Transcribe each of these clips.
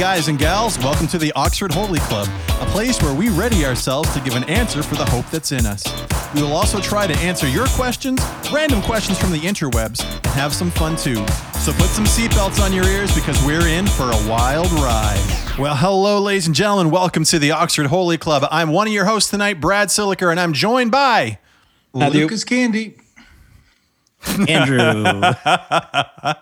guys and gals. Welcome to the Oxford Holy Club, a place where we ready ourselves to give an answer for the hope that's in us. We will also try to answer your questions, random questions from the interwebs, and have some fun too. So put some seatbelts on your ears because we're in for a wild ride. Well, hello, ladies and gentlemen. Welcome to the Oxford Holy Club. I'm one of your hosts tonight, Brad Siliker, and I'm joined by. Matthew. Lucas Candy. Andrew.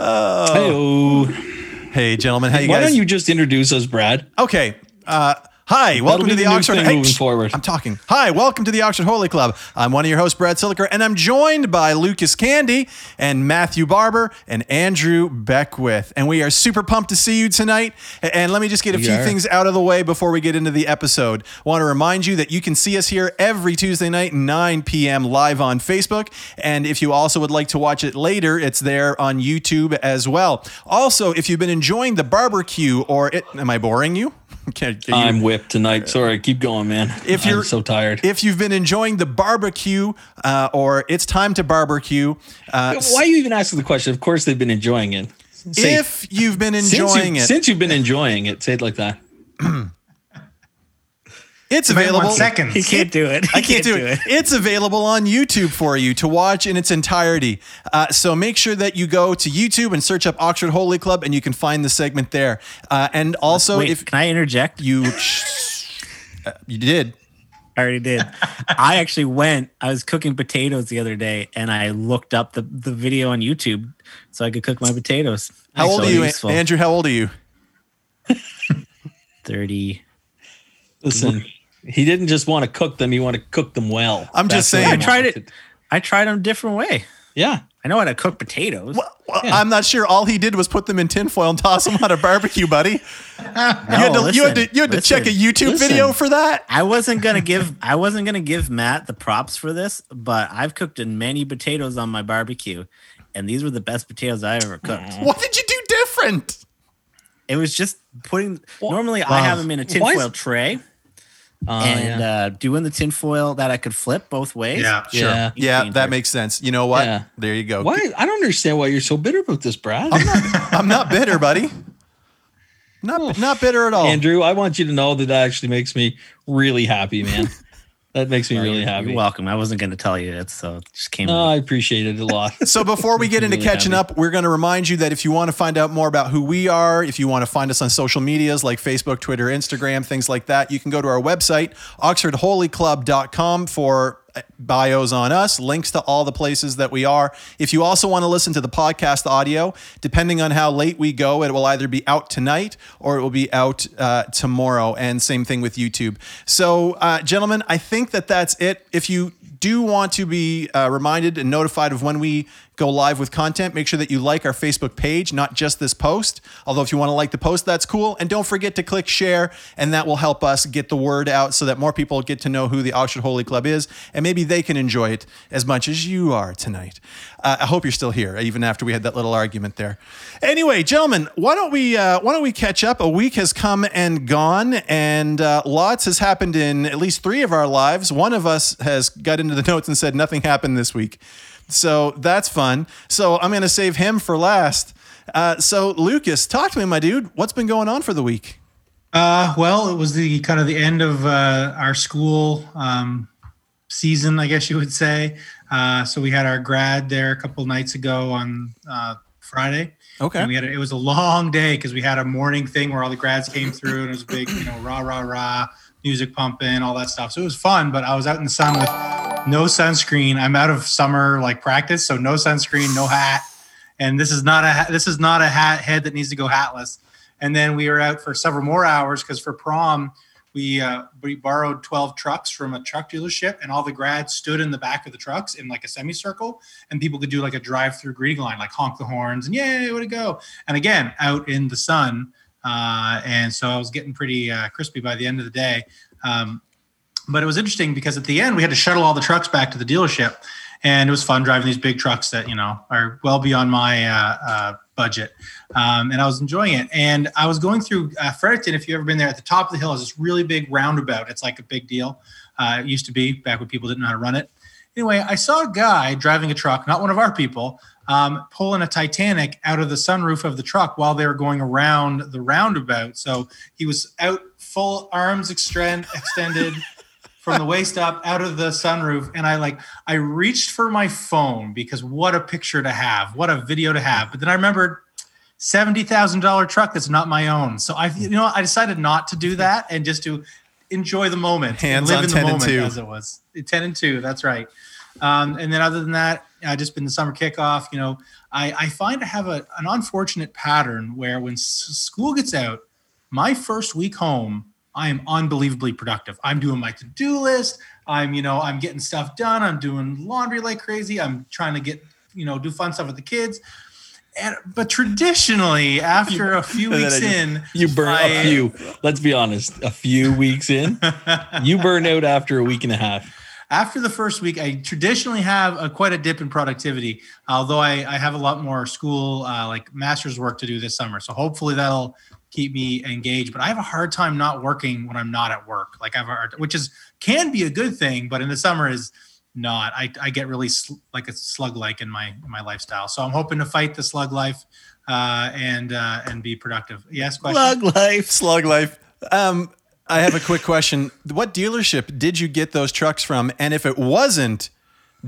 Oh. Hey-o. Hey, gentlemen, how you Why guys? don't you just introduce us, Brad? Okay. Uh, hi, welcome to the, the Oxford. Hey, moving forward. I'm talking. Hi, welcome to the Oxford Holy Club. I'm one of your hosts, Brad Siliker, and I'm joined by Lucas Candy and Matthew Barber and Andrew Beckwith. And we are super pumped to see you tonight. And let me just get a We few are. things out of the way before we get into the episode. Want to remind you that you can see us here every Tuesday night, 9 p.m. live on Facebook. And if you also would like to watch it later, it's there on YouTube as well. Also, if you've been enjoying the barbecue or it, am I boring you? Can- can you- I'm whipped tonight. Sorry, keep going, man. If I'm you're- so tired. if you've been enjoying the barbecue uh, or it's time to barbecue, uh, Why are you even asking the question? Of course, they've been enjoying it. Say- if you've been since enjoying you, it, since you've been enjoying it, say it like that. it's available. One second. he can't do it. I can't do it. It's available on YouTube for you to watch in its entirety. Uh, so make sure that you go to YouTube and search up Oxford Holy Club, and you can find the segment there. Uh, and also, Wait, if can I interject? you uh, you did, I already did. I actually went. I was cooking potatoes the other day, and I looked up the, the video on YouTube so I could cook my potatoes. how old So are you, useful. Andrew? How old are you? Thirty. Listen, he didn't just want to cook them; he wanted to cook them well. I'm just saying. I tried it. I tried them a different way. Yeah, I know how to cook potatoes. Well, Yeah. I'm not sure. All he did was put them in tinfoil and toss them on a barbecue, buddy. you had to, No, you had to, you had to check a. YouTube Listen. video for that. I wasn't gonna give I wasn't gonna give Matt the props for this, but I've cooked in many potatoes on my barbecue, and these were the best potatoes I ever cooked. What did you do different? It was just putting. Well, normally, I have them in a Why is- tinfoil tray, Uh, and yeah. uh, doing the tinfoil that I could flip both ways. Yeah. Sure. Yeah. Yeah, that makes sense. You know what? Yeah. There you go. why? I don't understand why you're so bitter about this, Brad. I'm not bitter, buddy. Not not bitter at all. Andrew, I want you to know that that actually makes me really happy, man. That makes me Well, really you're, happy. You're welcome. I wasn't going to tell you it, so it just came. No, out. I appreciate it a lot. So before we get into Really catching happy. up, we're going to remind you that if you want to find out more about who we are, if you want to find us on social medias like Facebook, Twitter, Instagram, things like that, you can go to our website, oxfordholyclub.com for bios on us, links to all the places that we are. If you also want to listen to the podcast audio, depending on how late we go, it will either be out tonight or it will be out uh, tomorrow. And same thing with YouTube. So, uh, gentlemen, I think that that's it. If you do want to be uh, reminded and notified of when we go live with content, make sure that you like our Facebook page, not just this post. Although, if you want to like the post, that's cool. And don't forget to click share, and that will help us get the word out so that more people get to know who the Oxford Holy Club is, and maybe they can enjoy it as much as you are tonight. Uh, I hope you're still here, even after we had that little argument there. Anyway, gentlemen, why don't we uh, why don't we catch up? A week has come and gone, and uh, lots has happened in at least three of our lives. One of us has got into the notes and said nothing happened this week. So that's fun. So I'm going to save him for last. Uh, so Lucas, talk to me, my dude. What's been going on for the week? Uh, well, it was the kind of the end of uh, our school um, season, I guess you would say. Uh, so we had our grad there a couple nights ago on uh, Friday. Okay. And we had a, it was a long day because we had a morning thing where all the grads came through and it was big, you know, rah rah rah, music pumping, all that stuff. So it was fun. But I was out in the sun with no sunscreen. I'm out of summer like practice, so no sunscreen, no hat. And this is not a this is not a hat head that needs to go hatless. And then we were out for several more hours because for prom we uh, we borrowed 12 trucks from a truck dealership and all the grads stood in the back of the trucks in like a semicircle and people could do like a drive-through greeting line like honk the horns and yay way to go and again out in the sun uh, and so i was getting pretty uh, crispy by the end of the day um, but it was interesting because at the end we had to shuttle all the trucks back to the dealership. And it was fun driving these big trucks that you know are well beyond my uh, uh, budget. Um, and i was enjoying it. And i was going through uh, fredericton if you've ever been there at the top of the hill is this really big roundabout. It's like a big deal. Uh, it used to be back when people didn't know how to run it. Anyway i saw a guy driving a truck not one of our people um, pulling a Titanic out of the sunroof of the truck while they were going around the roundabout. So he was out full arms extend, extended from the waist up out of the sunroof. And I like, I reached for my phone because what a picture to have, what a video to have. But then I remembered $70,000 truck that's not my own. So I, you know, I decided not to do that and just to enjoy the moment Hands and live on in 10 the and moment 2. as it was 10 and 2 that's right um, and then other than that i just been the summer kickoff you know i, I find i have a, an unfortunate pattern where when s- school gets out my first week home i am unbelievably productive i'm doing my to-do list i'm you know i'm getting stuff done i'm doing laundry like crazy i'm trying to get you know do fun stuff with the kids and, but traditionally after a few weeks in You burn I- a few. Let's be honest. A few weeks in, you burn out after a week and a half. after the first week, I traditionally have a, quite a dip in productivity. Although I, I have a lot more school, uh, like master's work to do this summer, so hopefully that'll keep me engaged. But I have a hard time not working when I'm not at work. Like I have a hard, which is can be a good thing, but in the summer is not. I, I get really sl- like a slug like in my in my lifestyle. So I'm hoping to fight the slug life uh, and uh, and be productive. Yes, question. Slug life. Slug life. Um, I have a quick question. What dealership did you get those trucks from? And if it wasn't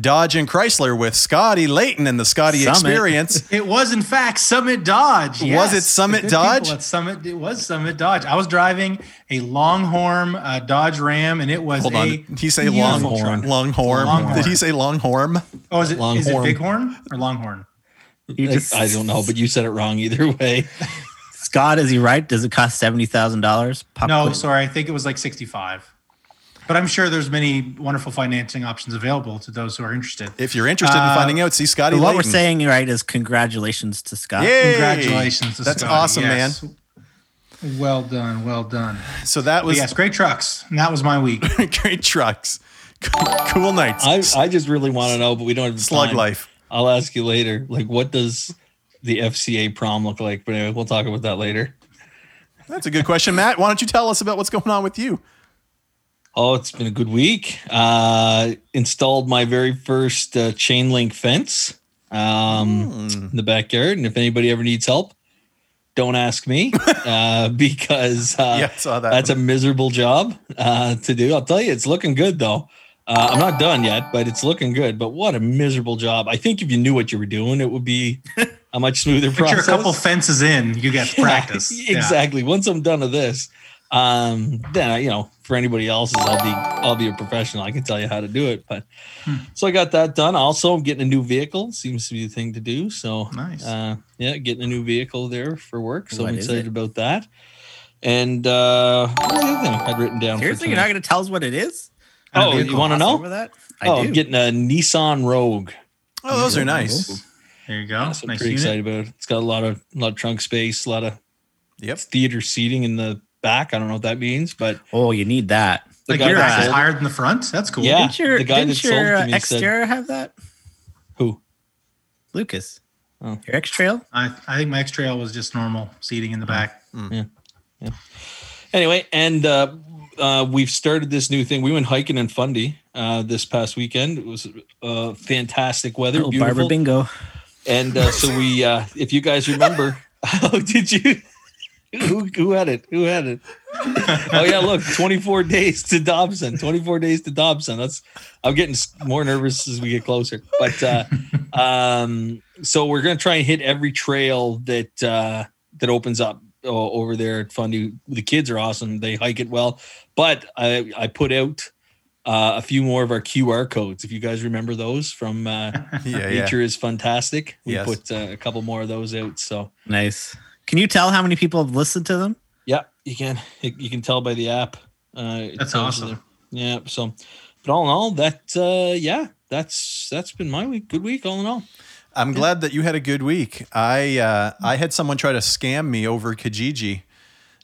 Dodge and Chrysler with Scotty Layton and the Scotty Summit. experience, It was in fact Summit Dodge. Was it Summit Dodge? people At Summit, it was Summit Dodge. I was driving a Longhorn uh, Dodge Ram, and it was hold a on. Did he say Longhorn? Longhorn. Longhorn. Did he say Longhorn? Oh, is it Longhorn. is it Bighorn or Longhorn? You just- I don't know, but you said it wrong either way. Scott, is he right? Does it cost seventy thousand dollars? No, sorry, I think it was like sixty-five. But I'm sure there's many wonderful financing options available to those who are interested. If you're interested in Uh, finding out, see Scotty What Layton. we're saying right is congratulations to Scott. Yay! Congratulations! To That's Scotty, awesome, yes. Well done, well done. So that But was yes, great trucks. And that was my week. great trucks. Cool nights. I, I just really want to know, but we don't have the Slug time. life. I'll ask you later. Like, what does the FCA prom look like? But anyway, we'll talk about that later. That's a good question, Matt. Why don't you tell us about what's going on with you? Oh, it's been a good week. Uh, installed my very first uh, chain link fence um, in the backyard. And if anybody ever needs help, don't ask me uh, because uh, Yeah, that. that's a miserable job uh, to do. I'll tell you, it's looking good though. Uh, I'm not done yet, but it's looking good. But what a miserable job! I think if you knew what you were doing, it would be a much smoother you're process. a couple fences in, you get Yeah, practice. Yeah. exactly. Once I'm done with this, um, then I, you know, for anybody else's, I'll be I'll be a professional. I can tell you how to do it. But Hmm. so I got that done. Also, I'm getting a new vehicle. Seems to be the thing to do. So Nice. uh, yeah, getting a new vehicle there for work. So What I'm excited about that. And uh, what was the other thing I'd written down? for Seriously, you're tonight? not going to tell us what it is? Oh, vehicle. you want to know? that? I Oh, do. I'm getting a Nissan Rogue. Oh, those are nice. There you go. Yeah, so I'm pretty unit. excited about it. It's got a lot of a lot of trunk space, a lot of Yep. theater seating in the back. I don't know what that means, but oh, you need that. the Like guy your that back is higher than the front. That's cool. Yeah. Didn't your, the guy didn't that sold your to uh, me said- Xterra have that? who? Lucas. Oh. Your X Trail? I, I think my X Trail was just normal seating in the back. Yeah anyway, and uh, uh, we've started this new thing. We went hiking in Fundy uh, this past weekend. It was uh, fantastic weather, Little beautiful. Barber Bingo. And uh, so we, uh, if you guys remember, oh, did you? Who, who had it? Who had it? Oh yeah, look, 24 days to Dobson. 24 days to Dobson. That's I'm getting more nervous as we get closer. But uh, um, so we're gonna try and hit every trail that uh, that opens up uh, over there at Fundy. The kids are awesome. They hike it well. But I I put out uh, a few more of our QR codes. If you guys remember those from uh, Yeah, yeah. Nature is fantastic. We Yes. put uh, a couple more of those out. So Nice. Can you tell how many people have listened to them? yeah, you can you can tell by the app. Uh, That's awesome. Yeah. So, but all in all, that uh, yeah, that's that's been my week. Good week, all in all. I'm glad that you had a good week. I uh, I had someone try to scam me over Kijiji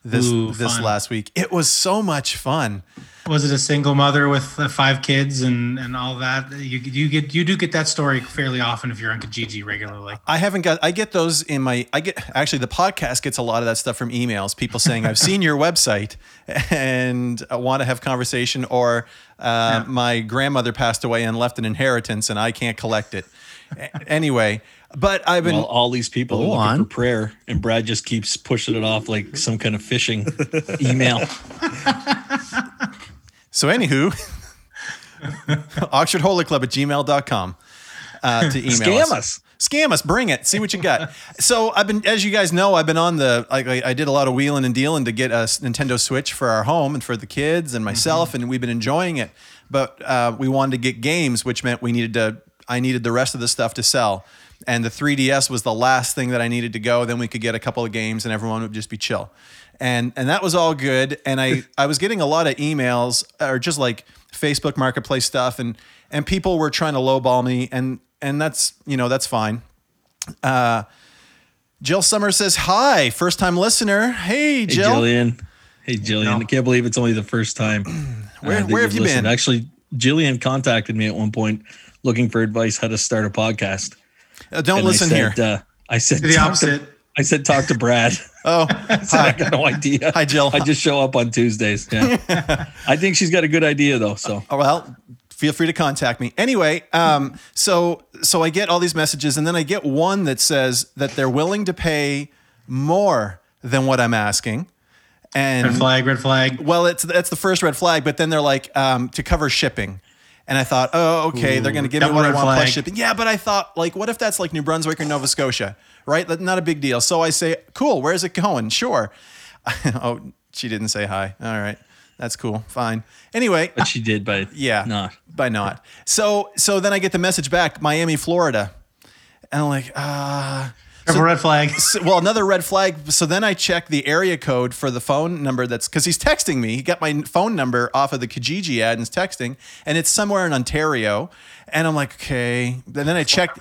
this Ooh, this fun. last week. It was so much fun. Was it a single mother with uh, five kids and and all that? You you get you do get that story fairly often if you're on Kijiji regularly. I haven't got. I get those in my. I get actually the podcast gets a lot of that stuff from emails. People saying I've seen your website and I want to have conversation, or uh, my grandmother passed away and left an inheritance and I can't collect it. Anyway, But I've been Well, all these people are looking on. for prayer, and Brad just keeps pushing it off like some kind of phishing email. So, anywho, Oxford Holy Club at gmail.com uh, to email Scam us. Scam us, bring it, see what you got. so I've been, as you guys know, I've been on the, like I, I did a lot of wheeling and dealing to get a Nintendo Switch for our home and for the kids and myself, and we've been enjoying it. But uh, we wanted to get games, which meant we needed to, I needed the rest of the stuff to sell. And the 3DS was the last thing that I needed to go. Then we could get a couple of games and everyone would just be chill. And and that was all good. And I, I was getting a lot of emails or just like Facebook marketplace stuff and and people were trying to lowball me and and that's you know that's fine. Uh, Jill Summer says hi, first time listener. Hey Hey, Jillian. Hey, Jillian. I can't believe it's only the first time. Where- that where have you've you been? Actually, Jillian contacted me at one point looking for advice how to start a podcast. Uh, don't And I listen said, here. Uh, I said The talk to- opposite. I said talk to Brad. oh, I said, I got no idea. Hi, Jill. I just show up on Tuesdays. Yeah. I think she's got a good idea though. So Oh, well, feel free to contact me. Anyway, um, so so I get all these messages, and then I get one that says that they're willing to pay more than what I'm asking. And Red flag, red flag. Well, it's that's the first red flag, but then they're like um, to cover shipping. And I thought, oh, okay, they're going to give me what I want plus shipping. Yeah, but I thought, like, what if that's like New Brunswick or Nova Scotia, right? That- Not a big deal. So I say, cool, where's it going? Sure. oh, she didn't say hi. All right, that's cool, fine. Anyway, but she did by yeah, not. by not. So so then I get the message back, Miami, Florida, and I'm like, ah. Double red flag. So- well, another red flag. So then I check the area code for the phone number that's because he's texting me. He got my phone number off of the Kijiji ad and is texting, and it's somewhere in Ontario. And I'm like, okay. And then I checked.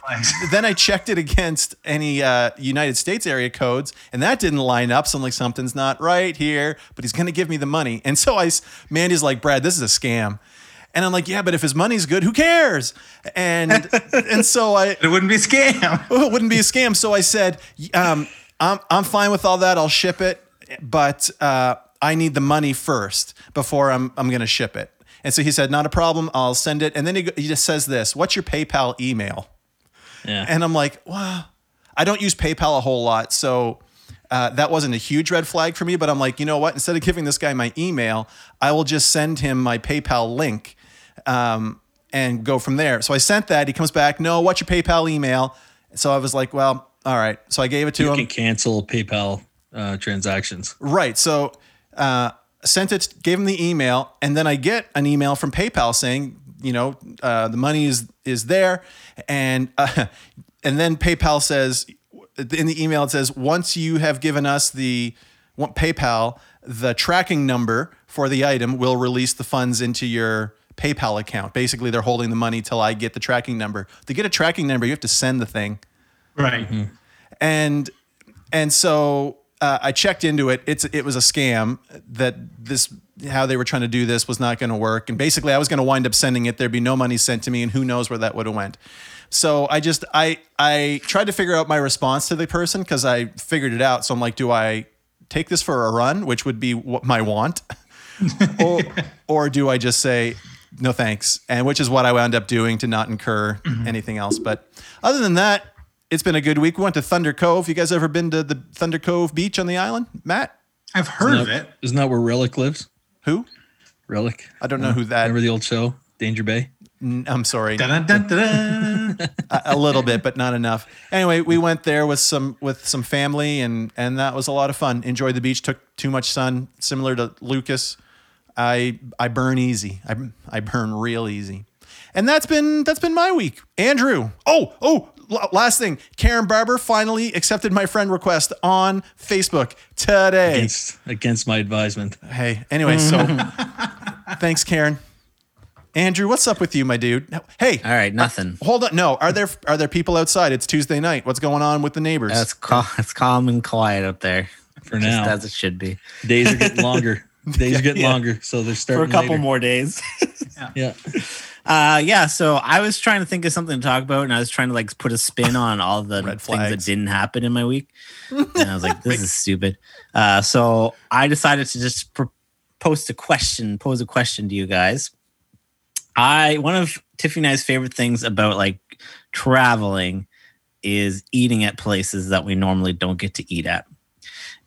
then I checked it against any uh, United States area codes, and that didn't line up. So I'm like, something's not right here. But he's gonna give me the money. And so I, Mandy's like, Brad, this is a scam. And I'm like, yeah, but if his money's good, who cares? And and so I It wouldn't be a scam. it wouldn't be a scam. So I said, um, I'm, I'm fine with all that. I'll ship it, but uh, I need the money first before I'm, I'm going to ship it. And so he said, not a problem. I'll send it. And then he, he just says this, what's your PayPal email? Yeah. And I'm like, wow, I don't use PayPal a whole lot. So uh, that wasn't a huge red flag for me, but I'm like, you know what? Instead of giving this guy my email, I will just send him my PayPal link um, and go from there. So I sent that. He comes back, no, what's your PayPal email? So I was like, well, all right. So I gave it to you him. can cancel PayPal uh, transactions. Right. So uh, sent it, gave him the email, and then I get an email from PayPal saying, you know, uh, the money is is there, and uh, and then PayPal says in the email it says once you have given us the PayPal the tracking number for the item we'll release the funds into your PayPal account. Basically, they're holding the money till I get the tracking number. To get a tracking number, you have to send the thing Right. and and so uh, I checked into it. It's it was a scam that this how they were trying to do this was not going to work. And basically, I was going to wind up sending it. There'd be no money sent to me, and who knows where that would have went. So I just I I tried to figure out my response to the person because I figured it out. So I'm like, do I take this for a run, which would be what my want, or or do I just say no thanks? And which is what I wound up doing to not incur mm-hmm. anything else. But other than that, it's been a good week. We went to Thunder Cove. You guys ever been to the Thunder Cove beach on the island? Matt? I've heard of Isn't that- it. Isn't that where Relic lives? Who? Relic. I don't know uh, who that. Remember the old show, Danger Bay? I'm sorry, Dun, dun, dun, dun, dun. a, a little bit, but not enough. Anyway, we went there with some with some family, and and that was a lot of fun. Enjoyed the beach. Took too much sun, similar to Lucas. I I burn easy. I I burn real easy, and that's been that's been my week. Andrew. Oh oh. Last thing, Karen Barber finally accepted my friend request on Facebook today. Against against my advisement. Hey, anyway, so thanks, Karen. Andrew, what's up with you, my dude? Hey, All right, nothing. Uh, hold on. No, are there are there people outside? It's Tuesday night. What's going on with the neighbors? It's cal- it's calm and quiet up there. For Just now. as it should be. Days are getting longer. Days are getting Yeah. longer. So they're starting For a couple later. more days. Yeah. Uh, yeah. So I was trying to think of something to talk about, and I was trying to like put a spin on all the Red things that didn't happen in my week. And I was like, this is stupid. Uh, so I decided to just pr- post a question, pose a question to you guys. I one of Tiffany and I's favorite things about like traveling is eating at places that we normally don't get to eat at.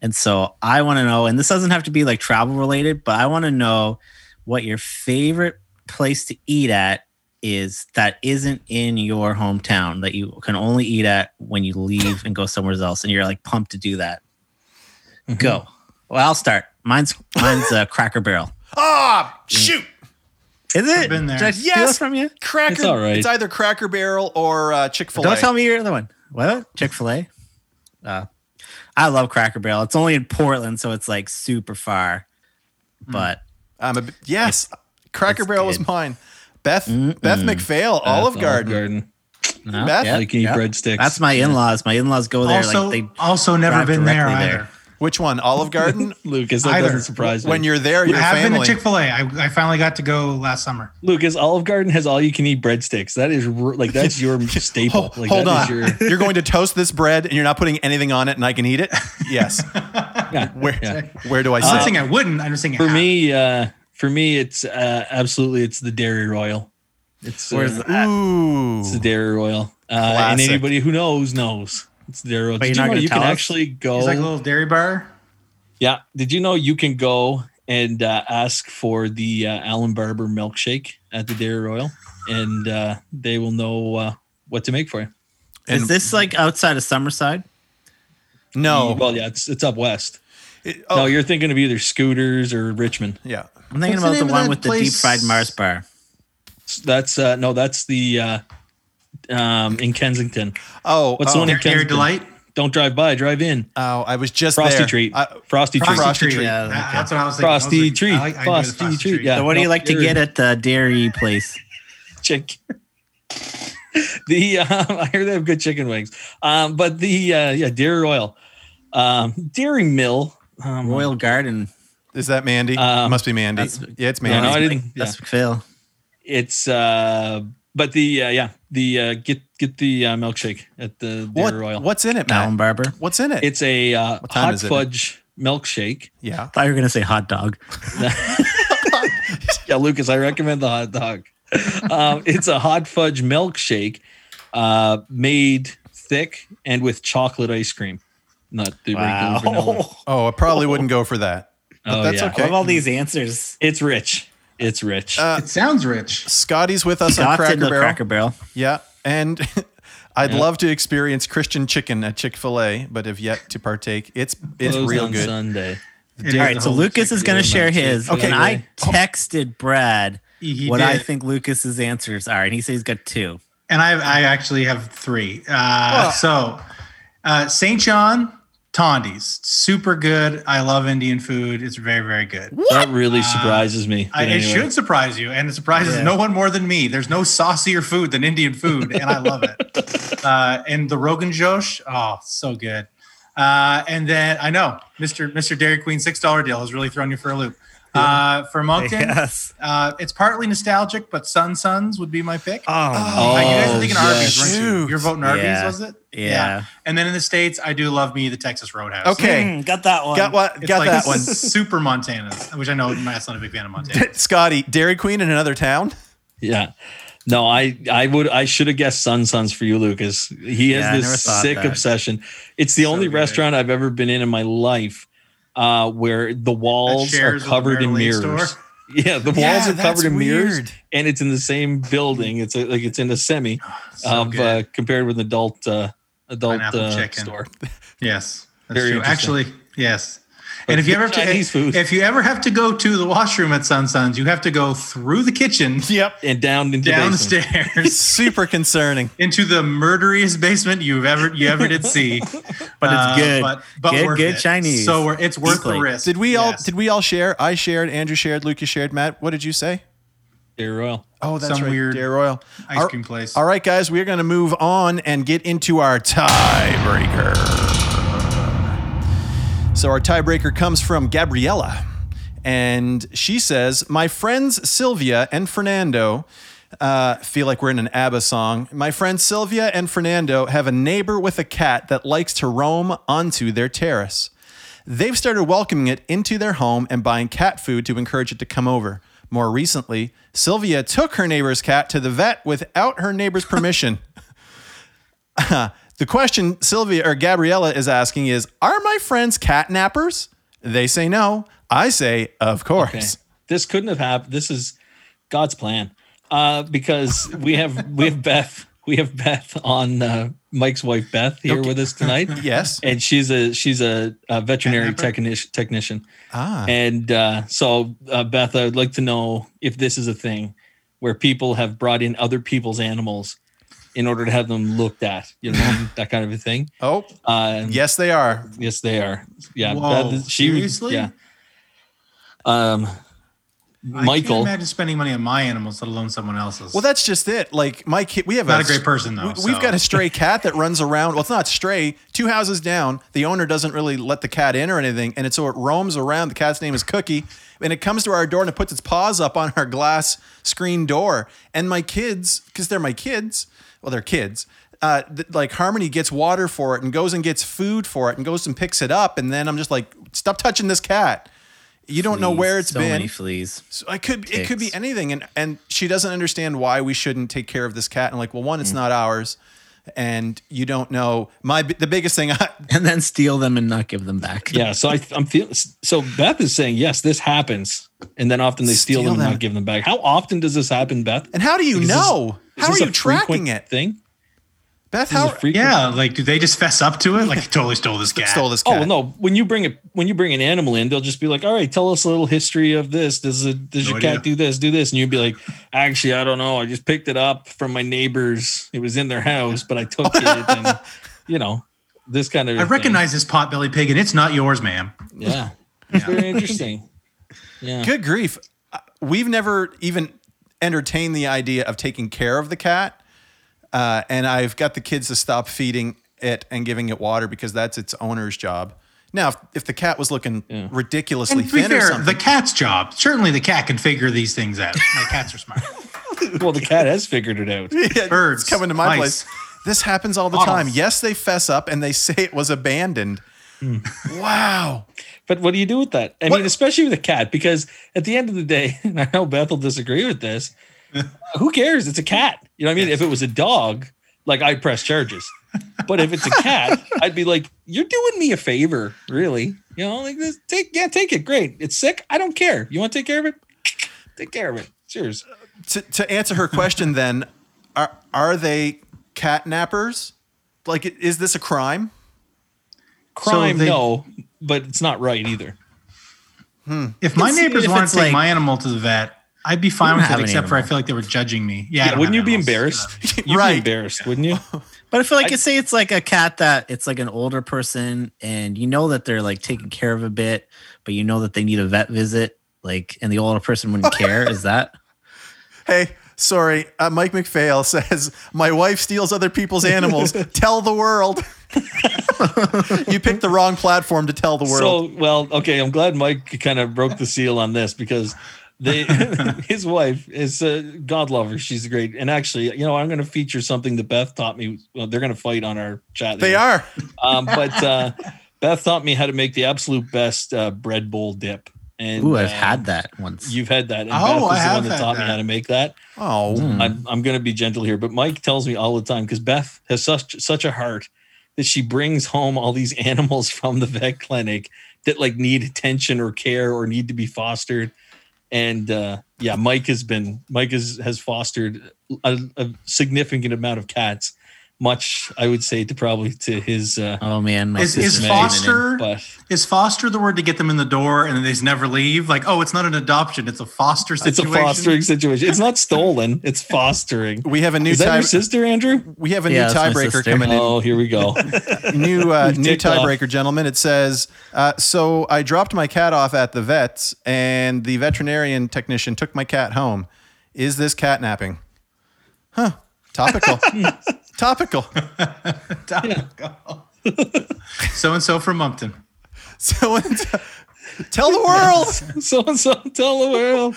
And so I want to know, and this doesn't have to be like travel related, but I want to know what your favorite place to eat at is that isn't in your hometown that you can only eat at when you leave and go somewhere else and you're like pumped to do that. Mm-hmm. Go. Well, I'll start. Mine's mine's uh, Cracker Barrel. Ah, shoot. Is it? been there. Did I steal Yes. it from you? Cracker. It's all right. It's either Cracker Barrel or uh, Chick Fil A. Don't tell me your other one. What? Chick Fil A. Uh, I love Cracker Barrel. It's only in Portland, so it's like super far. Hmm. But I'm a b- yes. Cracker it's Barrel was good. mine. Beth Beth McPhail, Olive Beth, Garden. no, Beth? All you can eat breadsticks. That's my in-laws. My in-laws go there. Also, like they also never drive been there directly either. there. Which one? Olive Garden. Lucas. That Either. doesn't surprise me. when you're there, you your have been to Chick Fil A. I, I finally got to go last summer. Lucas, Olive Garden has all you can eat breadsticks. That is like that's your staple. Like, hold that on. is your- You're going to toast this bread and you're not putting anything on it, and I can eat it. Yes. yeah, Where yeah. Where do I I'm not saying I wouldn't. I'm just saying For me, uh, for me, it's uh, absolutely it's the Dairy Royal. It's Where's uh, that? Ooh. It's the Dairy Royal. Uh, and anybody who knows knows it's Dairy Royal. But Did you're not know gonna you can us? actually go? It's like a little dairy bar. yeah. Did you know you can go and uh, ask for the uh, Alan Barber milkshake at the Dairy Royal, and uh, they will know uh, what to make for you. And- Is this like outside of Summerside? No. Well, yeah, it's it's up west. It- No, oh, you're thinking of either Scooters or Richmond. yeah. I'm thinking What's about the, name of one that with the deep fried Mars bar. That's uh, no, that's the uh, um, in Kensington. Oh, What's the oh, one in Dairy Kensington? Delight. Don't drive by, drive in. oh, I was just Frosty there. treat. I- Frosty treat. Frosty, Frosty treat. treat. Yeah, okay. That's what I was thinking. I was Frosty like, treat. I like- I Frosty Frosty treat, yeah. So what do you no, like to get at the dairy place? chick. the um, I hear they have good chicken wings. Um, but the uh, yeah, Dairy Royal, um, Dairy Mill, um, Royal Garden. Is that Mandy? Um, Must be Mandy. yeah, it's Yeah, Mandy. no, I didn't. Yeah. That's Phil. It's uh, but the uh, yeah, the uh, get get the uh, milkshake at the Dairy what, Royal. What's in it, Alan Barber. What's in it? It's a uh, hot is it? fudge milkshake. yeah. I thought you were gonna say hot dog. yeah, Lucas, I recommend the hot dog. Um, it's a hot fudge milkshake uh, made thick and with chocolate ice cream, not the regular vanilla. Oh, I probably wouldn't go for that. Oh, that's yeah. okay. I love all these answers. It's rich. It's rich. Uh, It sounds rich. Scotty's with us on Scott's Cracker into Barrel. Cracker Barrel. Yeah, and I'd Yeah. love to experience Christian chicken at Chick Fil A, but have yet to partake. It's it's Closed real on good. Sunday. It All is right, the so Lucas is going to share his. Okay. and I texted Brad He, he what did. I think Lucas's answers are, and he says he's got two. and I, I actually have three. Uh, So, uh, St. John Tondi's, super good. I love Indian food. It's very, very good. That really surprises me. I, But it should surprise you, and it surprises Yeah. no one more than me. There's no saucier food than Indian food, and I love it. Uh, and the Rogan Josh, oh, so good. Uh, and then I know Mr. Mr. Dairy Queen six dollar deal has really thrown you for a loop. Uh, for Moncton, Yes. uh, it's partly nostalgic, but Sun Suns would be my pick. Oh, Uh, you guys are Oh, thinking yes. Arby's, weren't you? You're voting Arby's, Yeah. was it? Yeah. And then in the states, I do love me the Texas Roadhouse. Okay, Mm, got that one. got what? Got like that one. Super Montana, which I know Matt's not a big fan of Montana. Scotty, Dairy Queen in another town. Yeah. No, I I would I should have guessed Sun Suns for you, Lucas. He has Yeah, this sick that. obsession. It's the So only good. restaurant I've ever been in in my life uh, where the walls are shares with the covered in mirrors. store? Yeah, the walls Yeah, are covered in mirrors, and it's in the same building. It's a, like it's in a semi So of uh, compared with an adult uh, adult Pineapple uh, chicken. store. Yes, that's Very true. Actually, yes. And if you ever have to, Chinese food. if you ever have to go to the washroom at Sun Suns, you have to go through the kitchen, Yep. and down into the basement. downstairs, Super concerning. into the murderiest basement you've ever you ever did see. But it's Uh, good. but, but Good- good it. Chinese. So we're, it's worth the risk. Did we all? Did we all share? I shared. Andrew shared. Lucas shared. Matt, what did you say? Dairy Royal. Oh, that's Some right. weird Dairy Royal. ice All- cream place? All right, guys, we're going to move on and get into our tiebreaker. So, our tiebreaker comes from Gabriella. And she says, My friends Sylvia and Fernando uh, feel like we're in an ABBA song. My friends Sylvia and Fernando have a neighbor with a cat that likes to roam onto their terrace. They've started welcoming it into their home and buying cat food to encourage it to come over. More recently, Sylvia took her neighbor's cat to the vet without her neighbor's permission. The question Sylvia or Gabriella is asking is Are my friends cat nappers? They say no. I say, Of course. Okay. This couldn't have happened. This is God's plan. Uh, because we have we have Beth we have Beth on uh, Mike's wife Beth here Okay. with us tonight. Yes. and she's a she's a, a veterinary technician technician Ah. and uh, so uh, beth i would like to know if this is a thing where people have brought in other people's animals in order to have them looked at you know that kind of a thing Oh, uh, yes, they are. yes they are yeah Whoa, Beth, she seriously? yeah um I michael can't imagine spending money on my animals, let alone someone else's. Well, that's just it. Like my kid, we have not a great person though. We, have so. got a stray cat that runs around. Well, it's not stray. Two houses down, the owner doesn't really let the cat in or anything, and it so it roams around. The cat's name is Cookie, and it comes to our door and it puts its paws up on our glass screen door. And my kids, because they're my kids, well, they're kids. Uh, th- like Harmony gets water for it and goes and gets food for it and goes and picks it up, and then I'm just like, stop touching this cat. You don't know where it's so been. So many fleas. So I could it could be anything, and and she doesn't understand why we shouldn't take care of this cat. And like, well, one, it's mm. not ours, and you don't know. My the biggest thing, I, And then steal them and not give them back. yeah so I, i'm feeling so beth is saying yes this happens and then often they steal, Steal them and not give them back how often does this happen beth and how do you Is know? Is how are you tracking it, thing Beth? Is How a Yeah, like do they just fess up to it? Like you totally stole this cat. stole this Oh cat? well, no! When you bring a when you bring an animal in, they'll just be like, "All right, tell us a little history of this. Does it does No your idea. cat do this? Do this?" And you'd be like, "Actually, I don't know. I just picked it up from my neighbors. It was in their house, but I took it, and you know, this kind of. I thing. recognize this potbelly pig, and it's not yours, ma'am. Yeah, it's very interesting. Yeah, Good grief, Uh, we've never even entertained the idea of taking care of the cat, uh, and I've got the kids to stop feeding it and giving it water because that's its owner's job. Now, if, if the cat was looking Yeah. ridiculously And to be thin or something, the cat's job. Certainly, the cat can figure these things out. My cats are smart. well, the cat has figured it out. Yeah, Birds, it's coming to my mice. place. This happens all the Bottles. time. Yes, they fess up and they say it was abandoned. Hmm. Wow. But what do you do with that? I What- mean, especially with a cat, because at the end of the day, and I know Beth will disagree with this. Who cares? It's a cat. You know what I mean? If it was a dog, like I'd press charges. But if it's a cat, I'd be like, "You're doing me a favor, really." You know, like this. Take yeah, take it. Great. It's sick. I don't care. You want to take care of it? Take care of it. Cheers. To, to answer her question, then, are are they cat nappers? Like, is this a crime? Crime, they- no, but it's not right either. Hmm. If my can see neighbors if want to take like- my animal to the vet, I'd be fine with it, except for I feel like they were judging me. Yeah, Yeah, wouldn't you have be embarrassed? You'd Right. be embarrassed, wouldn't you? But I feel like I- say it's like a cat that it's like an older person and you know that they're like taking care of a bit, but you know that they need a vet visit, like and the older person wouldn't care. Is that Hey, sorry. Uh, Mike McPhail says, My wife steals other people's animals. tell the world. you picked the wrong platform to tell the world. So, well, okay, I'm glad Mike kind of broke the seal on this because they, his wife is a God lover. She's great. And actually, you know, I'm going to feature something that Beth taught me. Well, they're going to fight on our chat. they here. are. Um, but uh, Beth taught me how to make the absolute best uh, bread bowl dip. And Ooh, I've um, had that once. You've had that. And Oh, Beth is I the have one that had taught me how to make that. Oh. Mm. I'm, I'm going to be gentle here, but Mike tells me all the time because Beth has such such a heart that she brings home all these animals from the vet clinic that like need attention or care or need to be fostered. And uh, yeah, Mike has been Mike has has fostered a, a significant amount of cats, much I would say to probably to his uh, oh man, my Is, is sister Amazing. foster but is foster the word to get them in the door and then they just never leave? Like, oh, it's not an adoption; it's a foster situation. it's a fostering situation. It's not stolen; it's fostering. We have a new Is that tie- your sister, Andrew? we have a Yeah, new tiebreaker coming in. Oh, here we go. new uh, new ticked off. tiebreaker, gentlemen. It says, uh, so I dropped my cat off at the vet's, and the veterinarian technician took my cat home. Is this catnapping? Huh? Topical. Topical. Topical. So and so from Moncton. So and so. tell the world. so and so tell the world.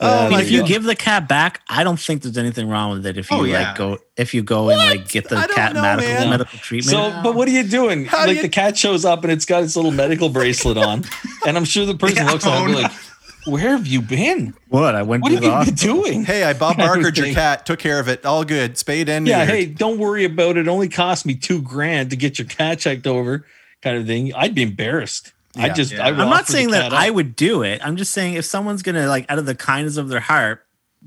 Oh Uh, my if you God. give the cat back, I don't think there's anything wrong with it. If you Oh, yeah. like go, if you go and like get the cat know, medical man. medical treatment. So, but what are you doing? How do like you- the cat shows up and it's got its little medical bracelet on, and I'm sure the person Yeah, looks at it and be like, Where have you been? What? I went What to have the you been doing? Hey, I Bob Kind of Barkered your cat, took care of it. All good. Spayed and Yeah, hey, don't worry about it. it. Only cost me two grand to get your cat checked over, kind of thing. I'd be embarrassed. I just, Yeah. I I'm would I'm not saying that cat I would do it. I'm just saying if someone's gonna like out of the kindness of their heart,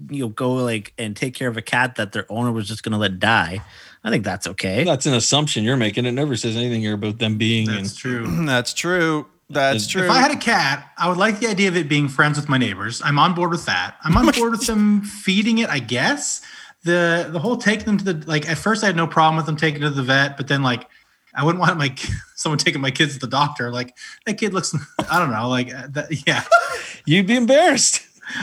you know, go like and take care of a cat that their owner was just gonna let die. I think that's okay. That's an assumption you're making. It never says anything here about them being. That's in, true. That's true. That's If true. If I had a cat, I would like the idea of it being friends with my neighbors. I'm on board with that. I'm on board with them feeding it, I guess. The the whole taking them to the like at first I had no problem with them taking it to the vet, but then like I wouldn't want my someone taking my kids to the doctor. Like that kid looks I don't know, like uh, that, yeah, you'd be embarrassed.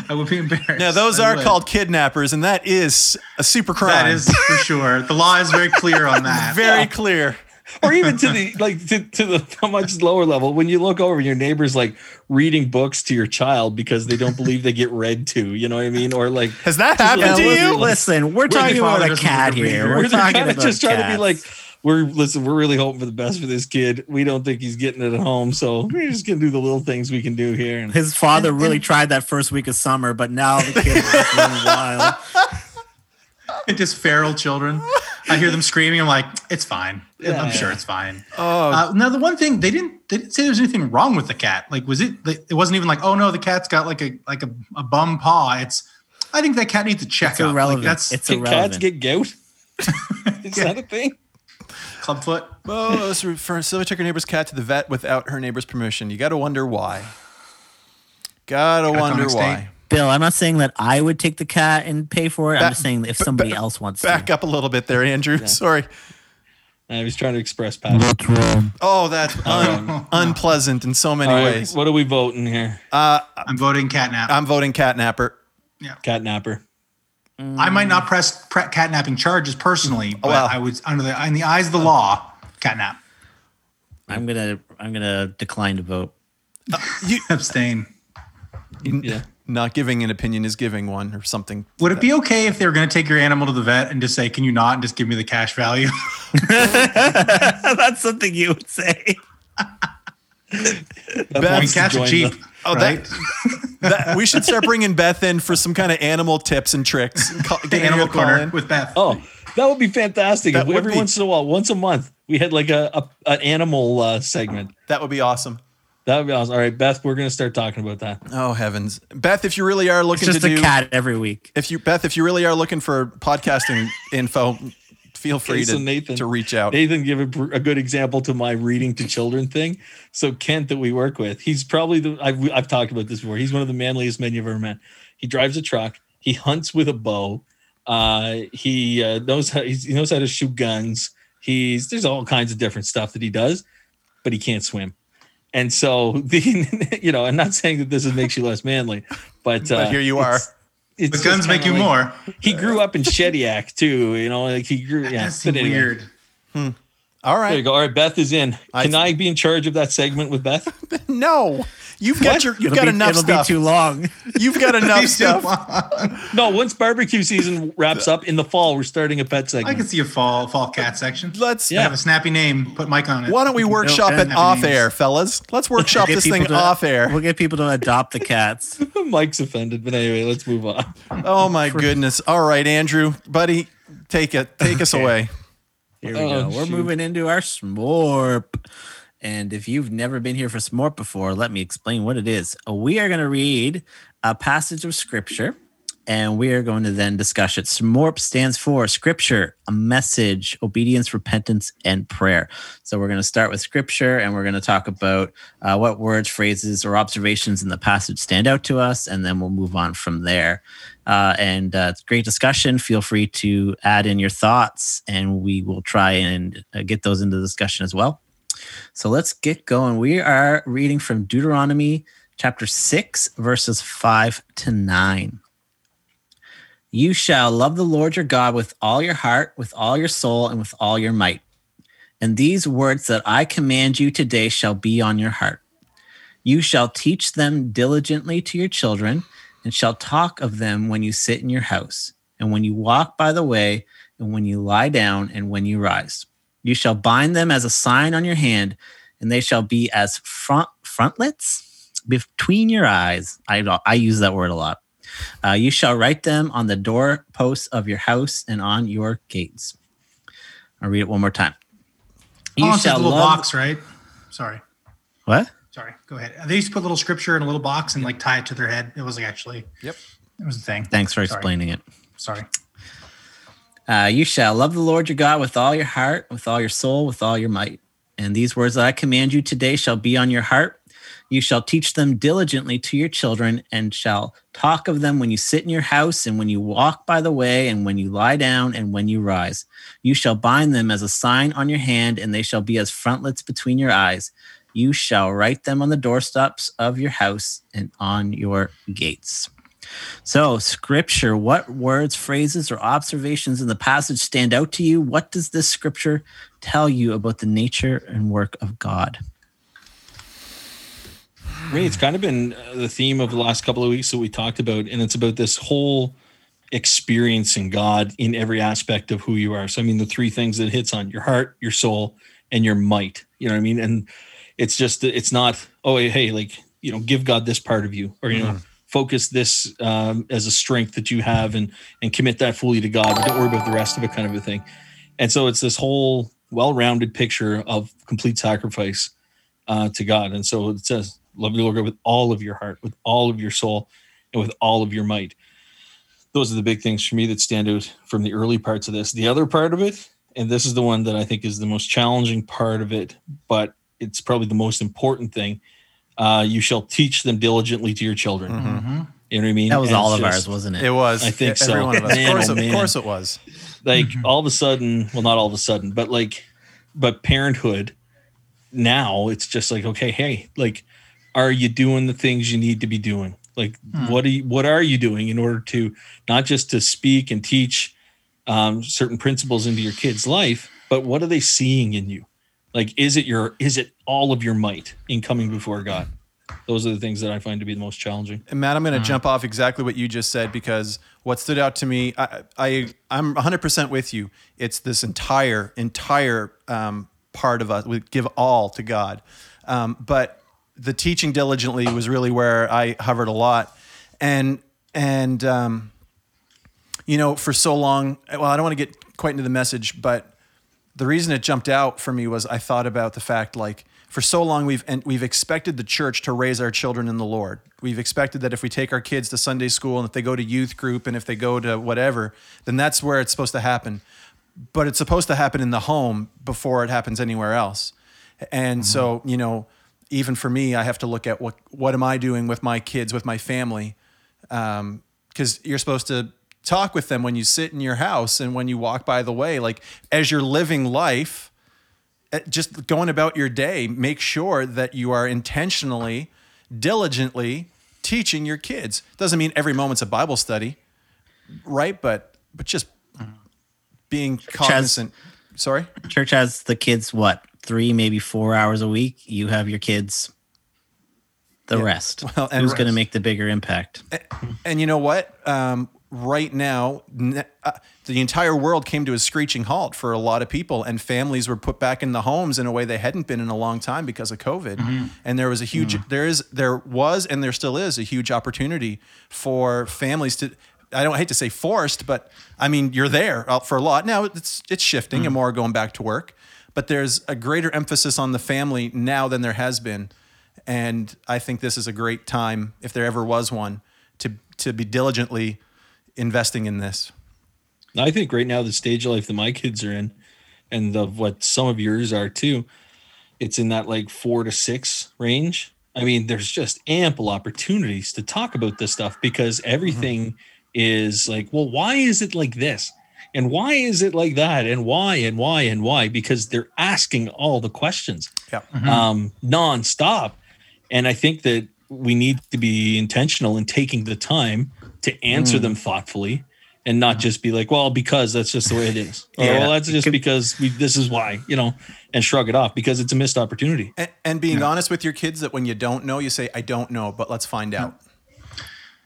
I would be embarrassed. now, those I are would. called kidnappers, and that is a super crime. That is for sure. The law is very clear on that. very clear. Or even to the like to, to the much lower level when you look over your neighbor's like reading books to your child because they don't believe they get read to you know what i mean or like Has that happened to Yeah, you? Listen, we're the talking about a cat here. me. We're where they're talking about just trying to be like we're listen we're really hoping for the best for this kid we don't think he's getting it at home so we're just gonna do the little things we can do here his father really tried that first week of summer, but now the kid is wild. just feral children. I hear them screaming. I'm like, it's fine. Yeah. I'm sure it's fine. Oh, Uh, now the one thing they didn't they didn't say there was anything wrong with the cat. Like, was it? It wasn't even like, oh no, the cat's got like a like a, a bum paw. It's. I think that cat needs a It's checkup. irrelevant. Like, that's it's can cats irrelevant. get gout is that a thing clubfoot. oh, so for Sylvia took her neighbor's cat to the vet without her neighbor's permission. You got to wonder why. Gotta wonder why. State. Bill, I'm not saying that I would take the cat and pay for it. Back- I'm just saying if somebody else wants Back to. Back up a little bit there, Andrew. Sorry. i was trying to express passion Oh, that's un- unpleasant in so many All right, ways. what are we voting here Uh, I'm voting catnap. I'm voting catnapper. Yeah. Catnapper I might not press pre- catnapping charges personally, but well. I would under the in the eyes of the law, catnap. I'm gonna I'm gonna decline to vote. You abstain. yeah Not giving an opinion is giving one or something. Would it be okay if they were going to take your animal to the vet and just say, "Can you not?" and just give me the cash value? That's something you would say. I mean, Beth, cats are join cheap, Oh, right? that- that- we should start bringing Beth in for some kind of animal tips and tricks. and Call, the get animal her to call corner in. with Beth. Oh, that would be fantastic. That if would every be. once in a while, once a month, we had like a, a an animal uh, segment. That would be awesome. That would be awesome. All right, Beth, we're gonna start talking about that. Oh heavens, Beth! If you really are looking It's looking just to a do, cat every week. if you Beth, if you really are looking for podcasting info, feel free Okay, so to Nathan- to reach out. Nathan give a, a good example to my reading to children thing. So Kent that we work with, he's probably the I've, I've talked about this before. He's one of the manliest men you've ever met. He drives a truck. He hunts with a bow. Uh, he uh, knows how he's, he knows how to shoot guns. He's there's all kinds of different stuff that he does, but he can't swim. And so the you know, I'm not saying that this is, makes you less manly, but, uh, But here you are. it's- it's the guns make you like- more. He grew up in Shediac too, you know, like he grew. Yeah, That's but anyway. Weird. All There you go. All right, Beth is in. I- Can I, be in charge of that segment with Beth? No, you've got your you've It'll got be, enough it'll stuff. be too long. You've got enough stuff. No, once barbecue season wraps up in the fall, we're starting a pet segment. I can see a fall fall cat section. Let's. Yeah. Have a snappy name. Put Mike on it. Why don't we workshop No, it off names. air, fellas? Let's workshop Get this thing to- off air. We'll get people to adopt the cats. Mike's offended, but anyway, let's move on. Oh my goodness! All right, Andrew, buddy, take it. Take us away. Here we Oh, go. We're shoot. moving into our smorp. And if you've never been here for smorp before, let me explain what it is. We are going to read a passage of scripture and we are going to then discuss it. Smorp stands for scripture, a message, obedience, repentance, and prayer. So we're going to start with scripture and we're going to talk about uh, what words, phrases, or observations in the passage stand out to us, and then we'll move on from there. Uh, and uh, it's great discussion. Feel free to add in your thoughts, and we will try and uh, get those into the discussion as well. So let's get going. We are reading from Deuteronomy chapter 6, verses 5 to 9. You shall love the Lord your God with all your heart, with all your soul, and with all your might. And these words that I command you today shall be on your heart. You shall teach them diligently to your children, and shall talk of them when you sit in your house, and when you walk by the way, and when you lie down, and when you rise. You shall bind them as a sign on your hand, and they shall be as front frontlets between your eyes. I I use that word a lot. Uh, you shall write them on the doorposts of your house and on your gates. I'll read it one more time. You oh, it's shall a little love. box, right? Sorry. What? Sorry. Go ahead. They used to put a little scripture in a little box and like tie it to their head. It was like actually. Yep. It was a thing. Thanks for Sorry. explaining it. Sorry. Uh, you shall love the Lord your God with all your heart, with all your soul, with all your might. And these words that I command you today shall be on your heart. You shall teach them diligently to your children, and shall talk of them when you sit in your house, and when you walk by the way, and when you lie down, and when you rise. You shall bind them as a sign on your hand, and they shall be as frontlets between your eyes. You shall write them on the doorsteps of your house and on your gates. So, scripture, what words, phrases, or observations in the passage stand out to you? What does this scripture tell you about the nature and work of God? I mean, it's kind of been uh, the theme of the last couple of weeks that we talked about, and it's about this whole experiencing God in every aspect of who you are. So, I mean, the three things that hits on your heart, your soul, and your might. You know what I mean? And it's just, it's not, oh, hey, like, you know, give God this part of you, or, you know, focus this um, as a strength that you have and and commit that fully to God. But don't worry about the rest of it, kind of a thing. And so it's this whole well-rounded picture of complete sacrifice uh, to God. And so it says, "Love the Lord God with all of your heart, with all of your soul, and with all of your might." Those are the big things for me that stand out from the early parts of this. The other part of it, and this is the one that I think is the most challenging part of it, but it's probably the most important thing. Uh, you shall teach them diligently to your children. Mm-hmm. You know what I mean? That was And all of just- ours, wasn't it? It was. I think Every so. of. Man, course, oh, it- man. of course it was. like Mhm. all of a sudden well not all of a sudden but like but parenthood now it's just like okay hey like are you doing the things you need to be doing like Hmm. what are you what are you doing in order to not just to speak and teach um, certain principles into your kids life but what are they seeing in you like is it your is it all of your might in coming before god those are the things that i find to be the most challenging And Matt, I'm going to jump off exactly what you just said because what stood out to me, I, I I'm 100% with you. It's this entire entire um, part of us. We give all to God, um, but the teaching diligently was really where I hovered a lot, and and um, you know for so long. Well, I don't want to get quite into the message, but the reason it jumped out for me was I thought about the fact like for so long we've and we've expected the church to raise our children in the Lord. We've expected that if we take our kids to Sunday school and if they go to youth group and if they go to whatever, then that's where it's supposed to happen. But it's supposed to happen in the home before it happens anywhere else. And so, mm-hmm. you know, even for me, I have to look at what what am I doing with my kids, with my family, um, because you're supposed to talk with them when you sit in your house and when you walk by the way like as you're living life eh, just going about your day make sure that you are intentionally diligently teaching your kids doesn't mean every moment's a bible study right but but just being cognizant sorry Church has the kids, what, three, maybe four hours a week? You have your kids the Yeah. rest. Well, and Who's going to make the bigger impact? And you know what? Um, right now, ne- uh, the entire world came to a screeching halt for a lot of people, and families were put back in the homes in a way they hadn't been in a long time because of COVID. And there was a huge, there is, there was, and there still is a huge opportunity for families to. I don't I hate to say forced, but I mean you're there uh, for a lot now. It's it's shifting and more are going back to work, but there's a greater emphasis on the family now than there has been, and I think this is a great time if there ever was one to to be diligently investing in this. I think right now the stage of life that my kids are in, and of what some of yours are too, it's in that like four to six range. I mean, there's just ample opportunities to talk about this stuff because everything is like, well, why is it like this? And why is it like that? And why and why and why? Because they're asking all the questions Yeah. um, nonstop. And I think that we need to be intentional in taking the time to answer them thoughtfully and not just be like, well, because that's just the way it is. Or, Yeah. well, that's just because we, this is why, you know, and shrug it off because it's a missed opportunity. And, and being honest with your kids that when you don't know, you say, "I don't know, but let's find out."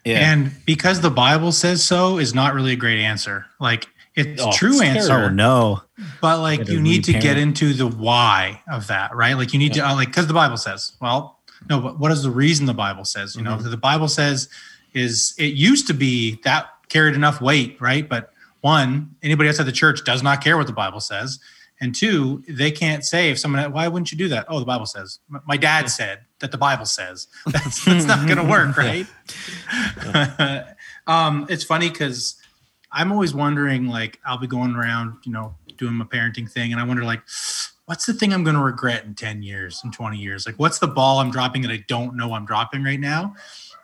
Yeah. And because the Bible says so is not really a great answer. Like it's Oh, true it's answer, oh, no. but like Gotta you need to get into the why of that, right? Like you need to uh, like because the Bible says, well, no, but what is the reason the Bible says? You Mm-hmm. know, the Bible says is it used to be that carried enough weight, right? But one, anybody outside the church does not care what the Bible says. And two, they can't say if someone, why wouldn't you do that? Oh, the Bible says. My dad said that the Bible says. That's, that's not going to work, right? um, it's funny because I'm always wondering, like, I'll be going around, you know, doing my parenting thing, and I wonder, like, what's the thing I'm going to regret in 10 years, in 20 years? Like, what's the ball I'm dropping that I don't know I'm dropping right now?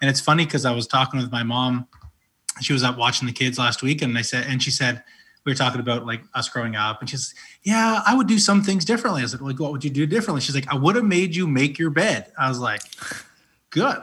And it's funny because I was talking with my mom. She was out watching the kids last week, and I said, and she said, we were talking about like us growing up, and she's, yeah, I would do some things differently. I said, like, what would you do differently? She's like, I would have made you make your bed. I was like, good,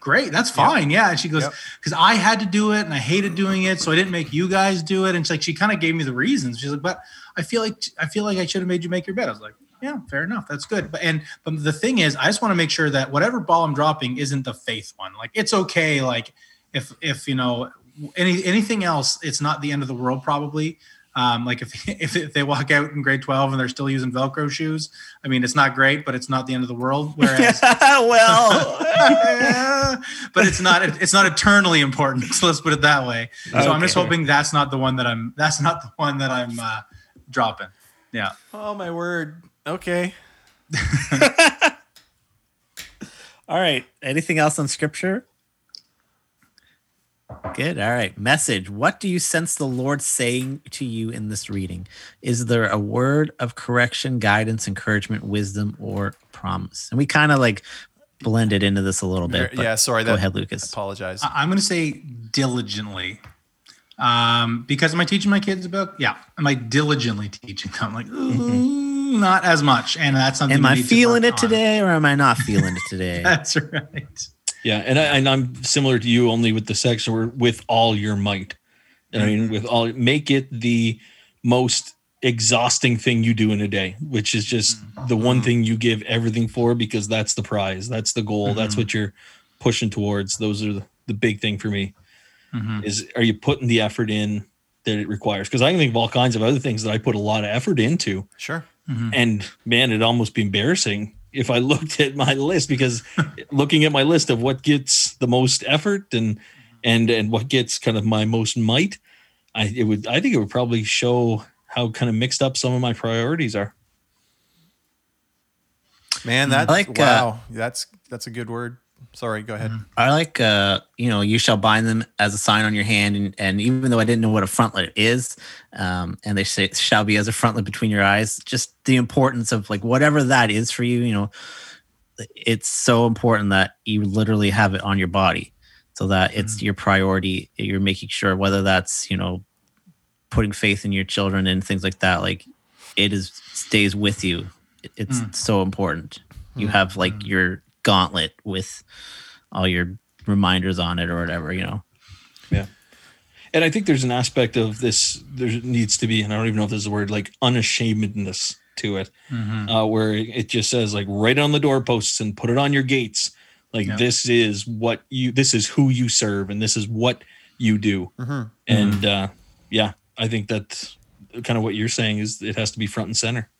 great, that's fine, yeah. And she goes, Yep. because I had to do it, and I hated doing it, so I didn't make you guys do it. And she's like, she kind of gave me the reasons. She's like, but I feel like I feel like I should have made you make your bed. I was like, yeah, fair enough. That's good. But and but the thing is, I just want to make sure that whatever ball I'm dropping isn't the faith one. Like it's okay. Like if if you know any anything else, it's not the end of the world probably. Um, like if, if if they walk out in grade 12 and they're still using Velcro shoes, I mean it's not great, but it's not the end of the world. Whereas well, yeah, but it's not it's not eternally important. So let's put it that way. So I'm just hoping that's not the one that I'm that's not the one that I'm uh, dropping. Yeah. Oh my word. Okay. all right. Anything else on scripture? Good. All right. Message. What do you sense the Lord saying to you in this reading? Is there a word of correction, guidance, encouragement, wisdom, or promise? And we kind of like blended into this a little bit. yeah, sorry. Go That, ahead, Lucas. Apologize. I- I'm going to say diligently. Um, because am I teaching my kids about? Yeah. Am I diligently teaching them? Like, "Ooh, not as much. And that's something. Am I need to feeling it on." today or am I not feeling it today? That's right. Yeah, and I, and I'm similar to you, only with the sex or with all your might. And I mean, mm-hmm. with all, make it the most exhausting thing you do in a day, which is just mm-hmm. the one thing you give everything for because that's the prize, that's the goal, that's mm-hmm. what you're pushing towards. Those are the, the big thing for me. Mhm. Is are you putting the effort in that it requires? Because I can think of all kinds of other things that I put a lot of effort into, sure. Mm-hmm. and man, it'd almost be embarrassing if I looked at my list because looking at my list of what gets the most effort and mm-hmm. and and what gets kind of my most might, I it would I think it would probably show how kind of mixed up some of my priorities are. Man, hmm. that's like, uh, wow. that's that's a good word. Sorry, go ahead. Mm-hmm. I like, uh, you know, you shall bind them as a sign on your hand. And, and even though I didn't know what a frontlet is, um, and they say it shall be as a frontlet between your eyes, just the importance of like whatever that is for you, you know, it's so important that you literally have it on your body so that it's mm-hmm. your priority. You're making sure whether that's, you know, putting faith in your children and things like that, like it is stays with you. It- It's mm. so important. You mm. have like mm. your gauntlet with all your reminders on it or whatever, you know. Yeah. And I think there's an aspect of this. There needs to be, and I don't even know if this is a word, like unashamedness to it, uh, where it just says like right on the doorposts and put it on your gates. Like Yeah. this is what you, this is who you serve, and this is what you do. Mhm. And uh, yeah, I think that's kind of what you're saying is it has to be front and center.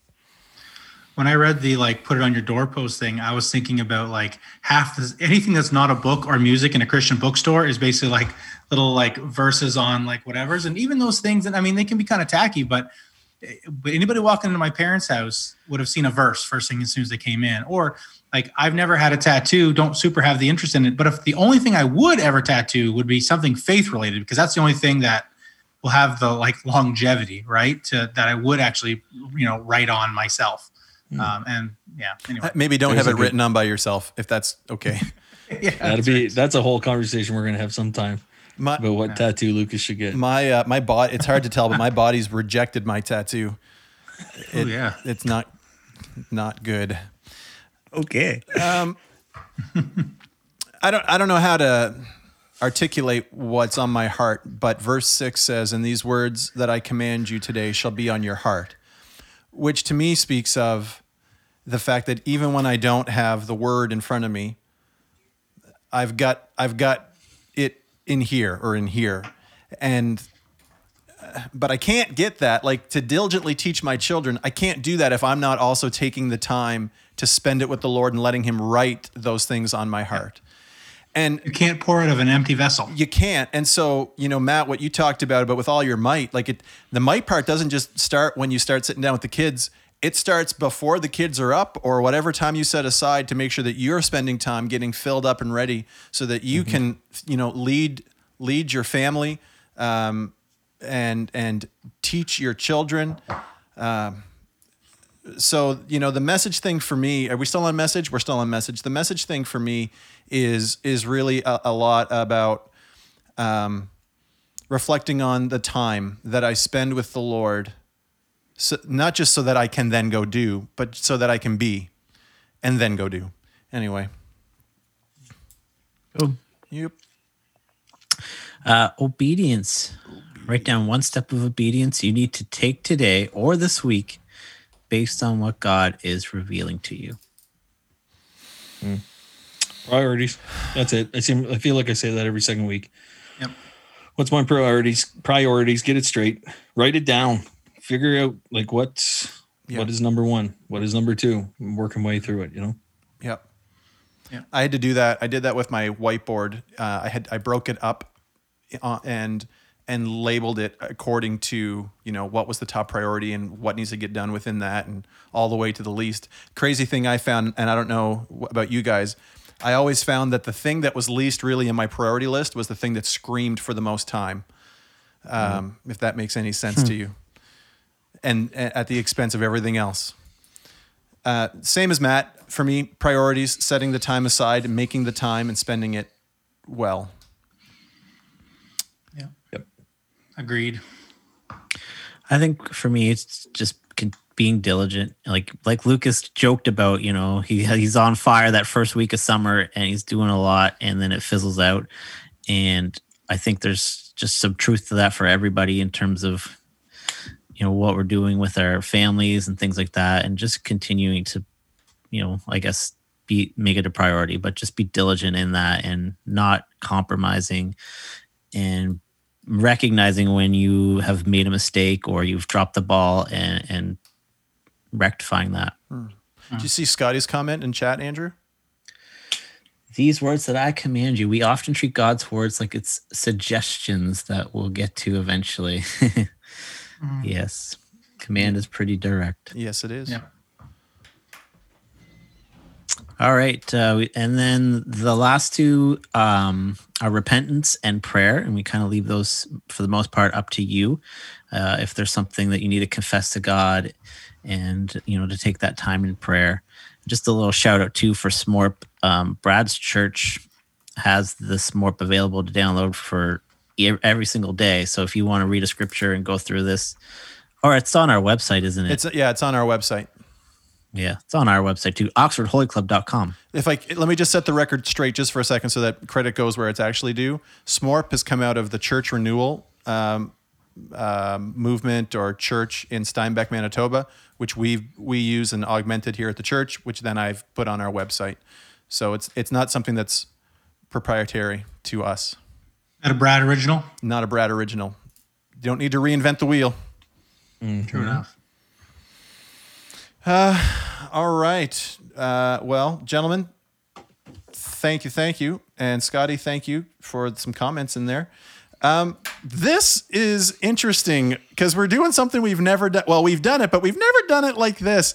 When I read the like put it on your doorpost thing, I was thinking about like half this anything that's not a book or music in a Christian bookstore is basically like little like verses on like whatever's. And even those things, and I mean, they can be kind of tacky, but eh, but anybody walking into my parents' house would have seen a verse first thing as soon as they came in. Or like I've never had a tattoo, don't super have the interest in it. But if the only thing I would ever tattoo would be something faith related, because that's the only thing that will have the like longevity, right? To that I would actually, you know, write on myself. Um, and yeah, anyway. Uh, Maybe don't There's have it good- written on by yourself if that's okay. yeah, That'd be that's a whole conversation we're gonna have sometime My about what tattoo Lucas should get. my uh, my body. It's hard to tell, but my body's rejected my tattoo. Oh, yeah. it's not not good. Okay. Um, I don't I don't know how to articulate what's on my heart, but verse 6 says, "And these words that I command you today shall be on your heart." Which to me speaks of the fact that even when I don't have the word in front of me, I've got I've got it in here or in here. And uh, but I can't get that like to diligently teach my children. I can't do that if I'm not also taking the time to spend it with the Lord and letting Him write those things on my heart. And You can't pour out of an empty vessel. you can't. And so, you know, Matt, what you talked about, but with all your might, like it, the might part doesn't just start when you start sitting down with the kids. It starts before the kids are up or whatever time you set aside to make sure that you're spending time getting filled up and ready so that you can, you know, lead, lead your family, um, and, and teach your children. Um, so you know the message thing for me are we still on message we're still on message the message thing for me is is really a, a lot about um, reflecting on the time that i spend with the lord so, not just so that i can then go do but so that i can be and then go do anyway Oh. yep Uh, obedience. Write down one step of obedience you need to take today or this week based on what God is revealing to you. Priorities. That's it. I seem I feel like I say that every second week. Yep. What's my priorities? Priorities. Get it straight. Write it down. Figure out like what's Yeah. what is number one. What is number two? I'm working way through it. You know. Yep. Yeah. I had to do that. I did that with my whiteboard. Uh, I had I broke it up, uh, and and labeled it according to you know what was the top priority and what needs to get done within that, and all the way to the least. Crazy thing I found, and I don't know about you guys. I always found that the thing that was least really in my priority list was the thing that screamed for the most time. Um, If that makes any sense to you, and a- at the expense of everything else. Uh, same as Matt, for me, priorities, setting the time aside, making the time and spending it well. Yeah. Yep. Agreed. I think for me, it's just con- being diligent. Like like Lucas joked about, you know, he he's on fire that first week of summer and he's doing a lot, and then it fizzles out. And I think there's just some truth to that for everybody in terms of, you know, what we're doing with our families and things like that, and just continuing to, you know, I guess be make it a priority, but just be diligent in that and not compromising and recognizing when you have made a mistake or you've dropped the ball and and rectifying that. Did you see Scotty's comment in chat, Andrew? These words that I command you, we often treat God's words like it's suggestions that we'll get to eventually. Yes. Command is pretty direct. Yes, it is. Yeah. All right. Uh, we- and then the last two um, are repentance and prayer. And we kind of leave those, for the most part, up to you. Uh, if there's something that you need to confess to God and, you know, to take that time in prayer. Just a little shout out, too, for SMORP. Um, Brad's church has the SMORP available to download for every single day. So if you want to read a scripture and go through this, or it's on our website, isn't it? It's yeah, it's on our website. yeah, it's on our website too, oxfordholyclub.com. If I let me just set the record straight just for a second, so that credit goes where it's actually due. SMORP has come out of the church renewal um, um, movement or church in Steinbach, Manitoba, which we we use and augmented here at the church, which then I've put on our website. So it's it's not something that's proprietary to us. Not a Brad original. Not a Brad original. You don't need to reinvent the wheel. True enough. All right. Uh, well, gentlemen, thank you, thank you, and Scotty, thank you for some comments in there. Um, this is interesting because we're doing something we've never done. Well, we've done it, but we've never done it like this.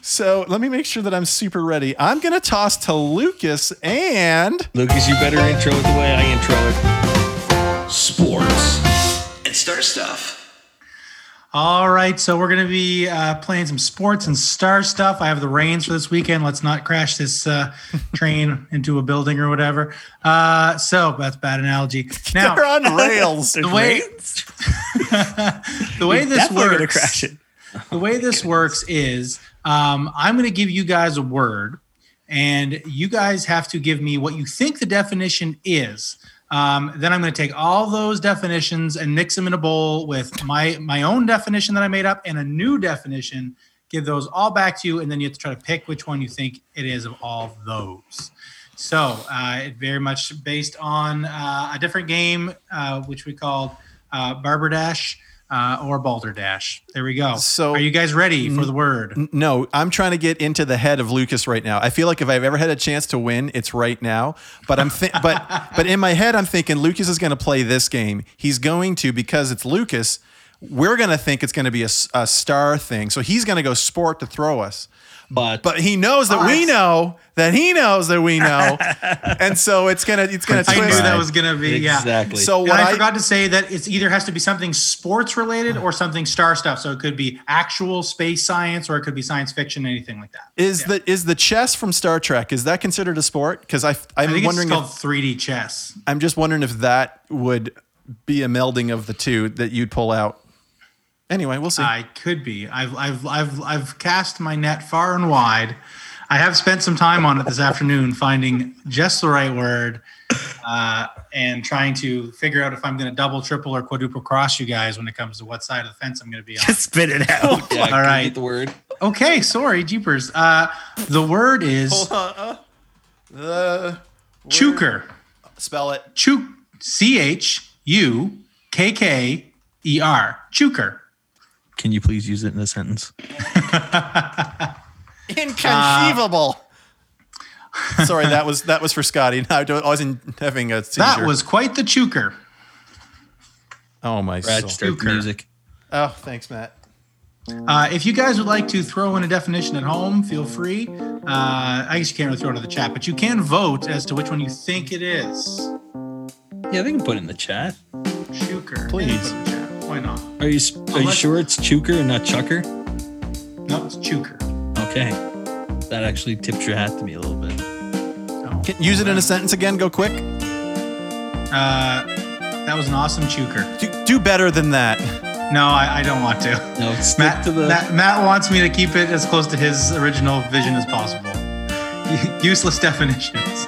So let me make sure that I'm super ready. I'm gonna toss to Lucas and Lucas, you better intro it the way I intro it. sports, and star stuff. All right, so we're going to be uh, playing some sports and star stuff. I have the reins for this weekend. Let's not crash this uh, train into a building or whatever. Uh, so that's bad analogy. Now, they're on rails. the way the way this works, crash it. the way this works is um, I'm going to give you guys a word, and you guys have to give me what you think the definition is. Um, then I'm going to take all those definitions and mix them in a bowl with my my own definition that I made up and a new definition. Give those all back to you, and then you have to try to pick which one you think it is of all those. So uh, it very much based on uh, a different game, uh, which we called uh, Barber Dash. Uh, or balderdash. There we go. So- are you guys ready for the word? N- No, I'm trying to get into the head of Lucas right now. I feel like if I've ever had a chance to win, it's right now. But I'm thi- but but in my head, I'm thinking Lucas is going to play this game. He's going to because it's Lucas. We're going to think it's going to be a, a star thing. So he's going to go sport to throw us. But, But he knows that we know that he knows that we know, and so it's gonna it's gonna I knew twist. that was gonna be yeah. exactly. So And what I, I, forgot to say that it's either has to be something sports related or something star stuff. So it could be actual space science or it could be science fiction, anything like that. is the is the chess from Star Trek is that considered a sport? Because I I I'm think wondering it's if, called 3D chess. I'm just wondering if that would be a melding of the two that you'd pull out. Anyway, we'll see. I could be. I've I've I've I've cast my net far and wide. I have spent some time on it this afternoon, finding just the right word, uh, and trying to figure out if I'm going to double, triple, or quadruple cross you guys when it comes to what side of the fence I'm going to be on. Spit it out. yeah, All can you get the word. Okay, sorry, jeepers. Uh, the word is Hold on. uh, the chukker. spell it. Chuk. C H U K K E R. Chukker. Can you please use it in a sentence? Inconceivable. Sorry, that was that was for Scotty. I wasn't having a seizure. That was quite the chukker. oh my Brad, soul. start the Euchre. music. Oh, thanks, Matt. Uh, if you guys would like to throw in a definition at home, feel free. Uh, I guess you can't really throw it in the chat, but you can vote as to which one you think it is. Yeah, they can put it in the chat. Chukker. Please. Put it in the chat. Why not? Are you are you sure it's Chukker and not Chucker? No, it's Chukker. Okay, that actually tips your hat to me a little bit. Oh. Can, use it in a sentence again. Go quick. Uh, that was an awesome Chukker. Do, do better than that. No, I, I don't want to. No, stick Matt, to the. Matt, Matt wants me to keep it as close to his original vision as possible. Useless definitions.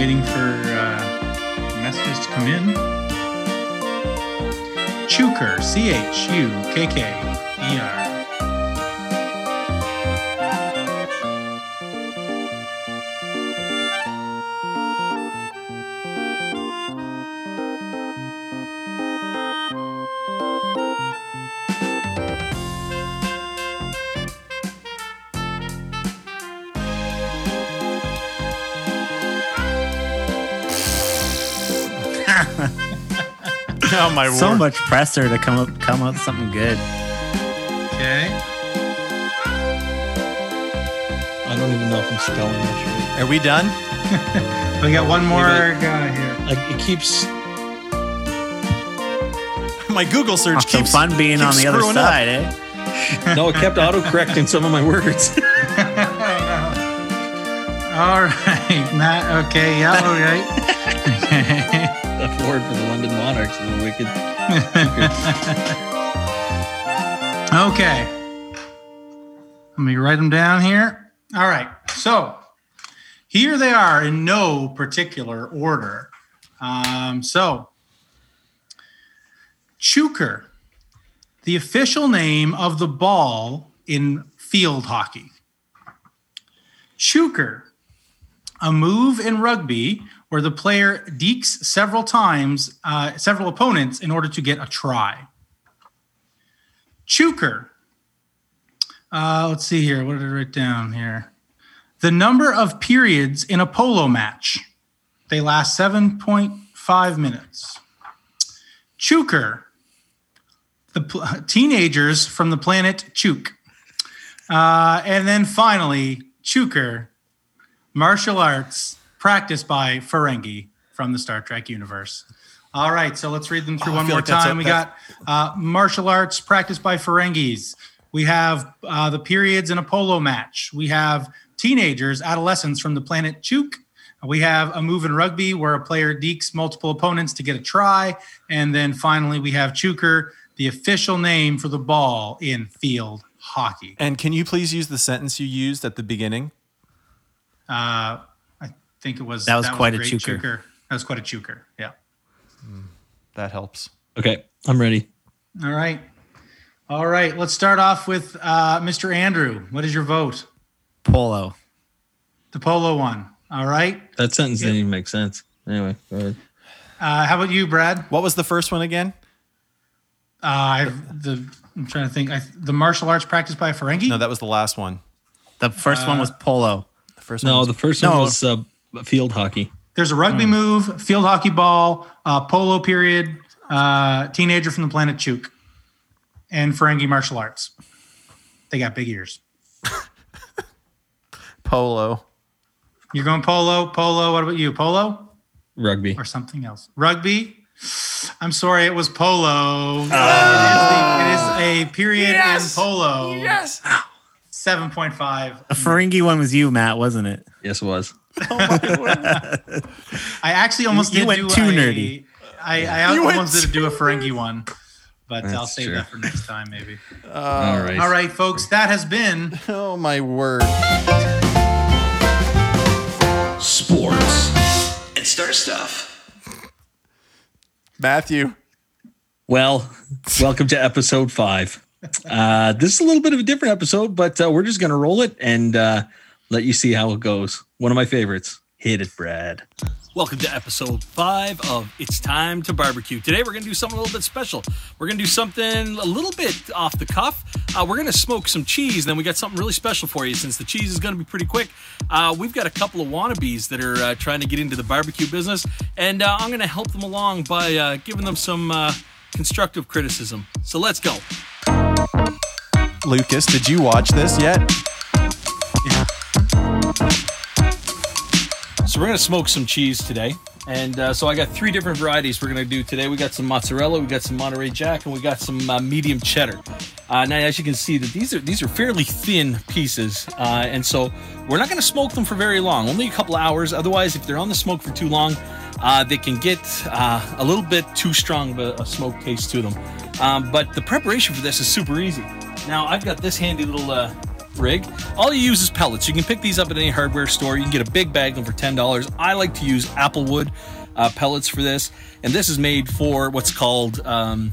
Waiting for uh, messages to come in. Chukker, C H U K K E R. Oh my so much pressure to come up come up with something good. Okay. I don't even know if I'm spelling this right. Are we done? We got one more Maybe- guy here. Like it keeps. My Google search Some keeps fun being on the other screwing up. side, eh? No, it kept autocorrecting some of my words. All right, Matt. Okay, yeah, all right. that word for the London Monarchs is a wicked. okay. Let me write them down here. All right. So here they are in no particular order. Um, so, Chukker, the official name of the ball in field hockey. Chukker, a move in rugby where the player dekes several times, uh, several opponents in order to get a try. Chukker. Uh, let's see here. What did I write down here? The number of periods in a polo match. They last 7.5 minutes. Chukker. The pl- teenagers from the planet Chuk. Uh, and then finally, Chukker, martial arts practiced by Ferengi from the Star Trek universe. All right, so let's read them through Oh, I one feel more like that's a- time. we got uh, martial arts practiced by Ferengis. We have uh, the periods in a polo match. We have teenagers, adolescents from the planet Chuk. We have a move in rugby where a player dekes multiple opponents to get a try. And then finally, we have Chukker, the official name for the ball in field hockey. And can you please use the sentence you used at the beginning? Uh, think it was That was quite a great chukker. That was quite a chukker. Yeah. That helps. Okay, I'm ready. All right. All right. Let's start off with uh, Mr. Andrew. What is your vote? Polo. The polo one. All right. That sentence didn't even make sense. Anyway, go ahead. Uh, how about you, Brad? What was the first one again? Uh, I've, the I'm trying to think. I, the martial arts practiced by Ferengi. No, that was the last one. The first one was polo. The first one. No, was- the first No. one was uh, field hockey. There's a rugby move, field hockey ball, uh, polo period, uh, teenager from the planet Chuk, and Ferengi martial arts. They got big ears. polo. You're going polo, polo. What about you? Polo Rugby. or something else? Rugby. I'm sorry, it was polo. It, is the- it is a period in polo. Yes. 7.5. The Ferengi one was you, Matt, wasn't it? Yes, it was. I actually almost You did went do too a, nerdy. I, I You went almost did do a Ferengi one, but I'll save true. that for next time, maybe. All right. All right, folks, that has been Oh my word. Sports and star stuff. Matthew. Well, welcome to episode five. Uh, this is a little bit of a different episode, but uh, we're just going to roll it and uh, let you see how it goes. One of my favorites. Hit it, Brad. Welcome to episode five of It's Time to Barbecue. Today we're going to do something a little bit special. We're going to do something a little bit off the cuff. Uh, we're going to smoke some cheese. Then we got something really special for you since the cheese is going to be pretty quick. Uh, we've got a couple of wannabes that are uh, trying to get into the barbecue business, and uh, I'm going to help them along by uh, giving them some uh, constructive criticism. So let's go. Lucas, did you watch this yet? So we're gonna smoke some cheese today, and uh, so I got three different varieties we're gonna do today. We got some mozzarella, we got some Monterey Jack, and we got some uh, medium cheddar. Uh, now, as you can see, that these are these are fairly thin pieces, uh, and so we're not gonna smoke them for very long, only a couple hours. Otherwise, if they're on the smoke for too long, uh, they can get uh, a little bit too strong of a, a smoke taste to them. Um, but the preparation for this is super easy. Now, I've got this handy little rig. All you use is pellets. You can pick these up at any hardware store. You can get a big bag of them for ten dollars. I like to use Applewood uh, pellets for this, and this is made for what's called um,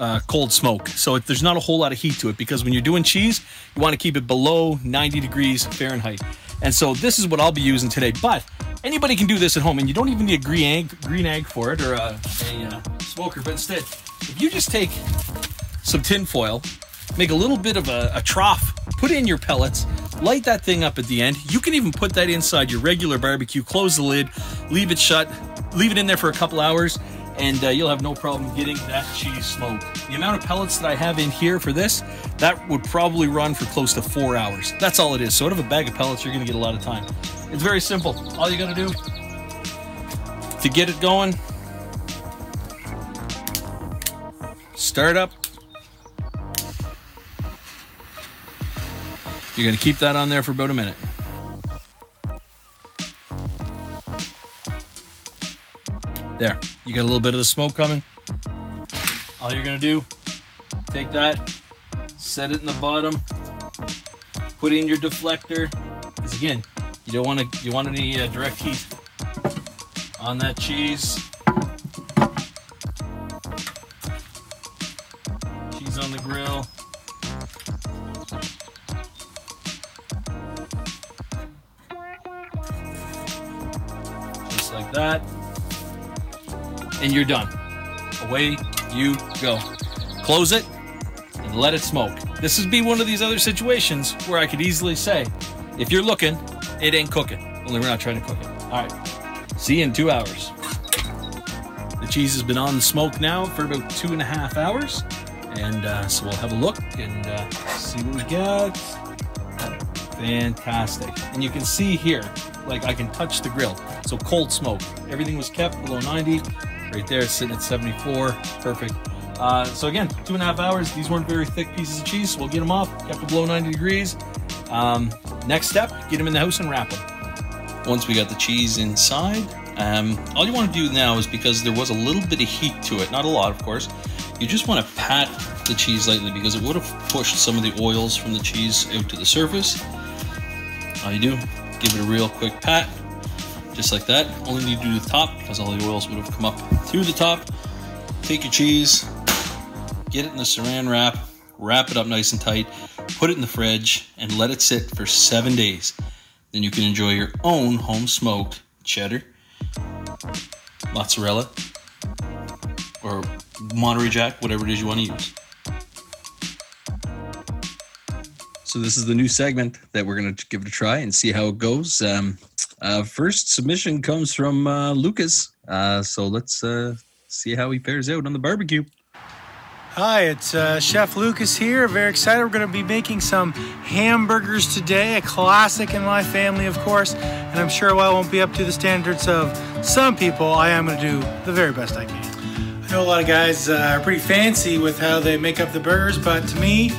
uh, cold smoke. So there's not a whole lot of heat to it because when you're doing cheese, you want to keep it below 90 degrees Fahrenheit. And so this is what I'll be using today. But anybody can do this at home, and you don't even need a green egg, green egg for it or a, a uh, smoker. But instead, if you just take some tin foil, make a little bit of a, a trough, put in your pellets, light that thing up at the end. You can even put that inside your regular barbecue, close the lid, leave it shut, leave it in there for a couple hours, and uh, you'll have no problem getting that cheese smoked. The amount of pellets that I have in here for this, that would probably run for close to four hours. That's all it is. So out of a bag of pellets, you're gonna get a lot of time. It's very simple. All you gotta do to get it going, start up, You're going to keep that on there for about a minute. There, you got a little bit of the smoke coming. All you're going to do, take that, set it in the bottom, put in your deflector. Because again, you don't want to, you want any uh, direct heat on that cheese. Cheese on the grill. And you're done. Away you go. Close it and let it smoke. This would be one of these other situations where I could easily say, if you're looking, it ain't cooking. Only we're not trying to cook it. All right. See you in two hours. The cheese has been on the smoke now for about two and a half hours. And uh, so we'll have a look and uh, see what we got. Fantastic. And you can see here, like I can touch the grill. So cold smoke. Everything was kept below 90. Right there, sitting at 74. Perfect. Uh, so again, two and a half hours. These weren't very thick pieces of cheese, so we'll get them off. Kept it below 90 degrees. Um, next step, get them in the house and wrap them. Once we got the cheese inside, um, all you want to do now is because there was a little bit of heat to it, not a lot, of course. You just want to pat the cheese lightly because it would have pushed some of the oils from the cheese out to the surface. All you do, give it a real quick pat, just like that. Only need to do the top because all the oils would have come up through the top. Take your cheese, get it in the saran wrap, wrap it up nice and tight, put it in the fridge, and let it sit for seven days. then you can enjoy your own home smoked cheddar, mozzarella, or Monterey Jack, whatever it is you want to use. So this is the new segment that we're gonna give it a try and see how it goes. Um, uh, first submission comes from uh, Lucas. Uh, so let's uh, see how he fares out on the barbecue. Hi, it's uh, Chef Lucas here. Very excited. We're going to be making some hamburgers today, a classic in my family, of course. And I'm sure while I won't be up to the standards of some people, I am going to do the very best I can. I know a lot of guys uh, are pretty fancy with how they make up the burgers, but to me,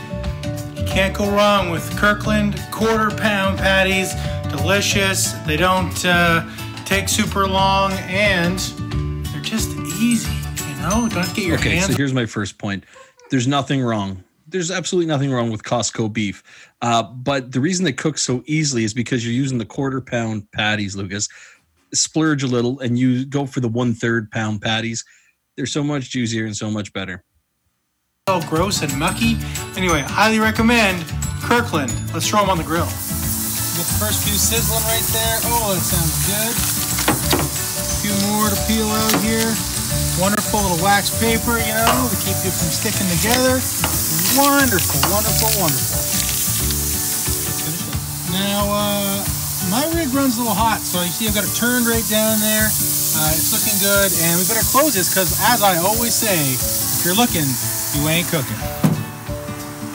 you can't go wrong with Kirkland quarter pound patties. Delicious. They don't uh, take super long, and they're just easy. You know, don't have to get your Okay, hands so here's my first point. There's nothing wrong. There's absolutely nothing wrong with Costco beef. Uh, but the reason they cook so easily is because you're using the quarter pound patties, Lucas. Splurge a little and you go for the one third pound patties. They're so much juicier and so much better. all gross and mucky. Anyway, highly recommend Kirkland. Let's throw them on the grill. Get the first few sizzling right there. Oh, that sounds good. A few more to peel out here. Wonderful little wax paper, you know, to keep you from sticking together. Wonderful, wonderful, wonderful. Now, uh, my rig runs a little hot, so you see I've got it turned right down there. Uh, it's looking good, and we better close this because, as I always say, if you're looking, you ain't cooking.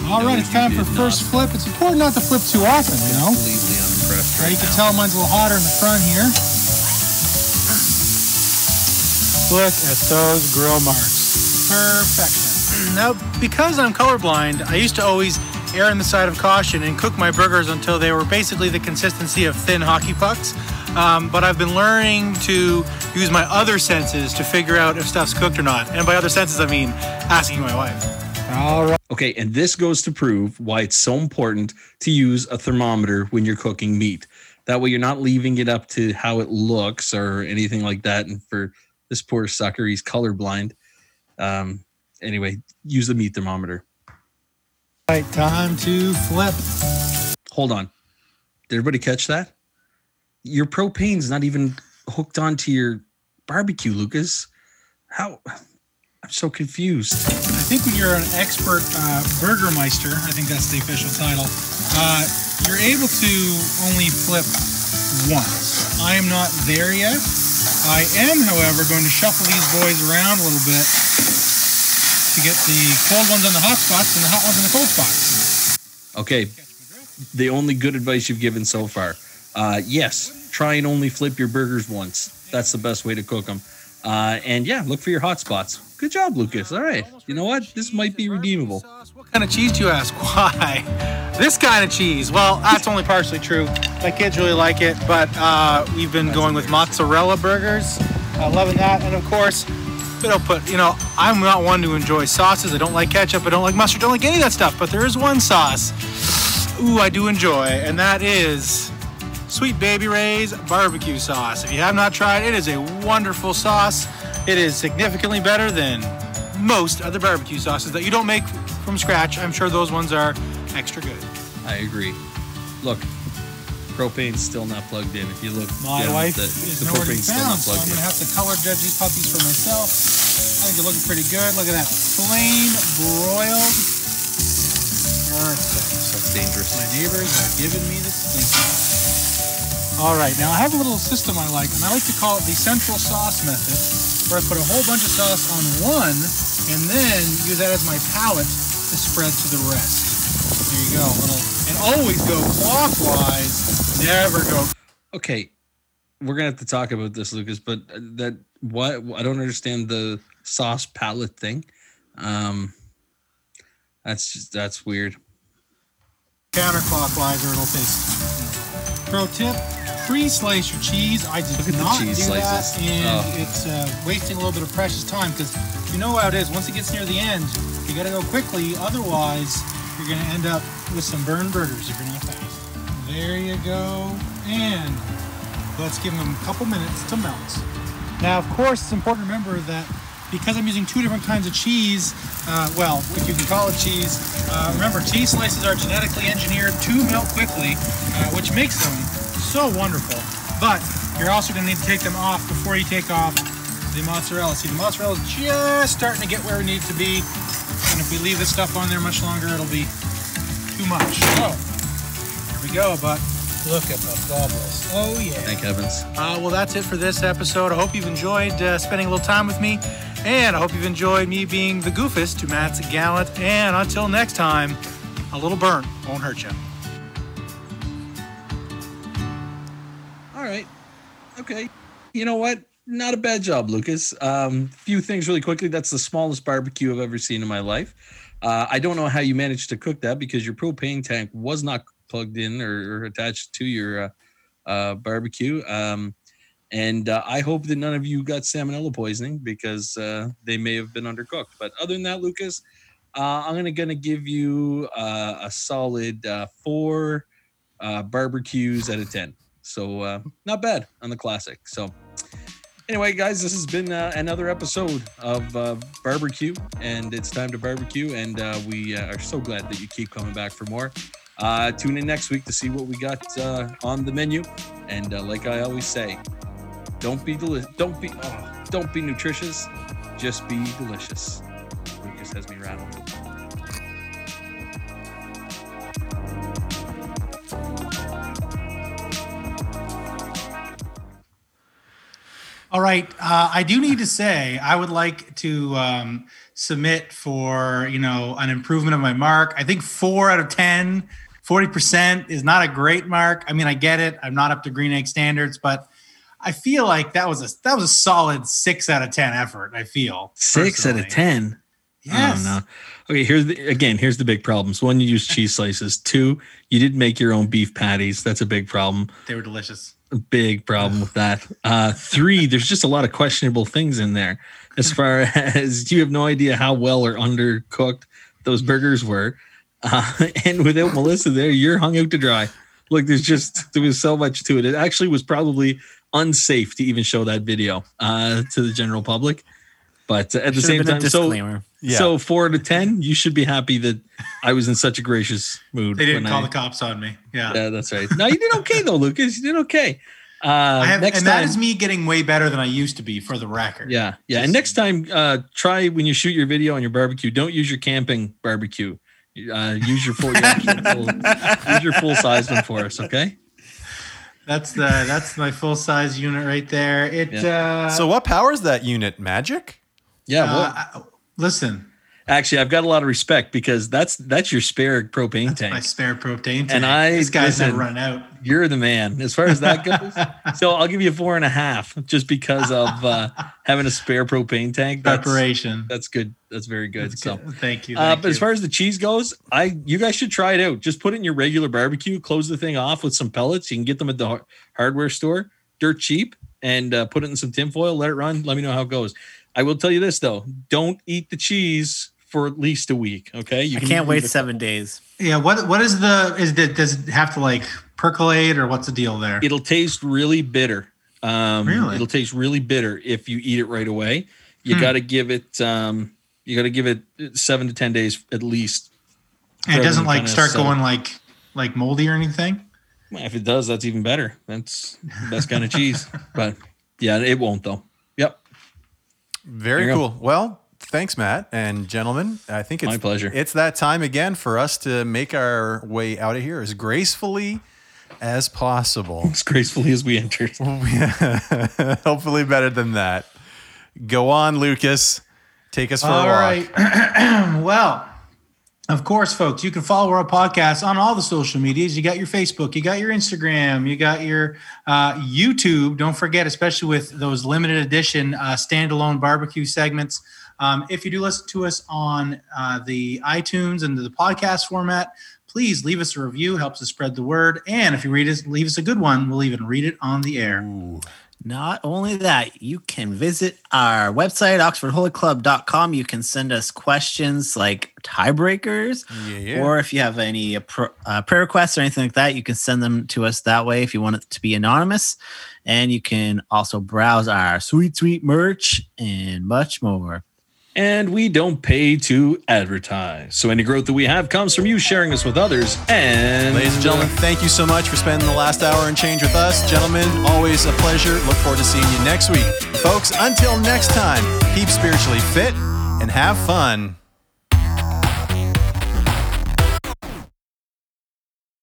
All right, it's time for did first flip. It's important not to flip too often, you know. Completely unimpressed Now, right you can tell mine's a little hotter in the front here. Look at those grill marks. Perfection. Now, because I'm colorblind, I used to always err on the side of caution and cook my burgers until they were basically the consistency of thin hockey pucks. Um, but I've been learning to use my other senses to figure out if stuff's cooked or not. And by other senses, I mean asking my wife. All right. Okay, and this goes to prove why it's so important to use a thermometer when you're cooking meat. That way, you're not leaving it up to how it looks or anything like that. And for this poor sucker, he's colorblind. Um, anyway, use the meat thermometer. All right, time to flip. Hold on. Did everybody catch that? Your propane's not even hooked onto your barbecue, Lucas. How? I'm so confused. Think when you're an expert uh, Burgermeister, I think that's the official title, uh, you're able to only flip once. I am not there yet. I am, however, going to shuffle these boys around a little bit to get the cold ones on the hot spots and the hot ones on the cold spots. Okay, the only good advice you've given so far. Uh, yes, try and only flip your burgers once. That's the best way to cook them. Uh, and yeah, look for your hot spots. Good job, Lucas. All right. You know what? This might be redeemable. What kind of cheese do you ask? Why? This kind of cheese. Well, that's only partially true. My kids really like it, but uh, we've been going with mozzarella burgers. Uh, loving that. And of course, we don't put, you know, I'm not one to enjoy sauces. I don't like ketchup. I don't like mustard. I don't like any of that stuff. But there is one sauce, ooh, I do enjoy, and that is Sweet Baby Ray's barbecue sauce. If you have not tried, it is a wonderful sauce. It is significantly better than most other barbecue sauces that you don't make from scratch. I'm sure those ones are extra good. I agree. Look, propane's still not plugged in. If you look, My wife the, is the nowhere to be propane's still found, so I'm gonna in. have to color judge these puppies for myself. I think they're looking pretty good. Look at that, plain broiled. Perfect. That's dangerous. My neighbors are giving me the stink. All right, now I have a little system I like, and I like to call it the central sauce method, where I put a whole bunch of sauce on one, and then use that as my palette to spread to the rest. There you go, a little, and always go clockwise, never go Okay, we're gonna have to talk about this, Lucas. But that what I don't understand the sauce palette thing. Um, that's just that's weird. counterclockwise or it'll taste. Pro tip: pre-slice your cheese. I did Look at the not cheese do that, and Oh. it's uh, wasting a little bit of precious time because you know how it is. Once it gets near the end, you got to go quickly. Otherwise, you're going to end up with some burned burgers if you're not fast. There you go, and let's give them a couple minutes to melt. Now, of course, it's important to remember that because I'm using two different kinds of cheese, uh, well, if you can call it cheese, uh, remember cheese slices are genetically engineered to melt quickly, uh, which makes them so wonderful. But you're also to need to take them off before you take off the mozzarella. See, the mozzarella is just starting to get where it needs to be. And if we leave this stuff on there much longer, it'll be too much. So, here we go, but look at the bubbles. Oh, yeah. Thank heavens. Uh, well, that's it for this episode. I hope you've enjoyed uh, spending a little time with me, and I hope you've enjoyed me being the goofus to Matt's gallant. And until next time, a little burn won't hurt you. All right. Okay. You know what? Not a bad job, Lucas. Um, few things really quickly. That's the smallest barbecue I've ever seen in my life. Uh, I don't know how you managed to cook that because your propane tank was not plugged in or, or attached to your uh, uh, barbecue. Um, and uh, I hope that none of you got salmonella poisoning because they may have been undercooked. But other than that, Lucas, I'm gonna gonna give you a solid four barbecues out of ten. So not bad on the classic. So anyway, guys, this has been uh, another episode of uh, barbecue, and it's time to barbecue. And uh, we are so glad that you keep coming back for more. Uh, tune in next week to see what we got uh, on the menu. And uh, like I always say, don't be deli- don't be oh, don't be nutritious, just be delicious. Lucas has me rattled. All right. Uh, I do need to say I would like to um, submit for you know an improvement of my mark. I think four out of 10, 40 percent is not a great mark. I mean, I get it. I'm not up to green egg standards, but I feel like that was a that was a solid six out of ten effort. I feel Six out of ten. Yes. I don't know. Okay, here's the again. Here's the big problems. One, you use cheese slices. Two, you didn't make your own beef patties. That's a big problem. They were delicious. A big problem with that. Uh, three, there's just a lot of questionable things in there. As far as you have no idea how well or undercooked those burgers were, uh, and without Melissa there, you're hung out to dry. Look, there's just there was so much to it. It actually was probably unsafe to even show that video uh, to the general public. But uh, at the Should've same time, so disclaimer. Yeah. so four to ten, you should be happy that I was in such a gracious mood. They didn't when call I- the cops on me. Yeah. Yeah, that's right. No, you did okay though, Lucas. You did okay. Uh, I have, next and time, that is me getting way better than I used to be for the record. yeah, yeah. And next time, uh, try when you shoot your video on your barbecue. Don't use your camping barbecue. Uh, use your full, your full use your full size one for us. Okay. That's the that's my full size unit right there. It uh So what powers that unit? Magic? Yeah. uh, well, I- listen, actually, I've got a lot of respect because that's that's your spare propane my tank. My spare propane tank. And I- this guy's listen, never running out. You're the man as far as that goes. so I'll give you a four and a half just because of uh, having a spare propane tank. That's, Preparation. that's good. That's very good. That's so. good. Thank you. Uh, thank but as far as the cheese goes, I you guys should try it out. Just put it in your regular barbecue, close the thing off with some pellets. You can get them at the har- hardware store, dirt cheap, and uh, put it in some tinfoil. Let it run. Let me know how it goes. I will tell you this though: don't eat the cheese for at least a week. Okay, you I can can't wait seven days. yeah, what what is the is it does it have to like percolate or what's the deal there? It'll taste really bitter. Um, Really? It'll taste really bitter if you eat it right away. You Hmm. got to give it. Um, you got to give it seven to ten days at least. And it doesn't like start settle. going like like moldy or anything. If it does, that's even better. That's the best kind of cheese. But yeah, it won't though. Yep. Very There you go. cool. Well, thanks, Matt and gentlemen. I think it's My pleasure. It's that time again for us to make our way out of here as gracefully as possible. As gracefully as we entered. Hopefully, better than that. Go on, Lucas. Take us for All a walk. right. well, of course, folks, you can follow our podcast on all the social medias. You got your Facebook, you got your Instagram, you got your uh, YouTube. Don't forget, especially with those limited edition uh, standalone barbecue segments. Um, if you do listen to us on uh, the iTunes and the podcast format, please leave us a review. Helps us spread the word. And if you read us, leave us a good one. We'll even read it on the air. Not only that, you can visit our website, oxfordholyclub.com. You can send us questions like tiebreakers, Yeah, yeah. or if you have any uh, pr- uh, prayer requests or anything like that, you can send them to us that way if you want it to be anonymous. And you can also browse our sweet, sweet merch and much more. And we don't pay to advertise. So any growth that we have comes from you sharing us with others. And Ladies and gentlemen, thank you so much for spending the last hour and change with us. Gentlemen, always a pleasure. Look forward to seeing you next week. Folks, until next time, keep spiritually fit and have fun.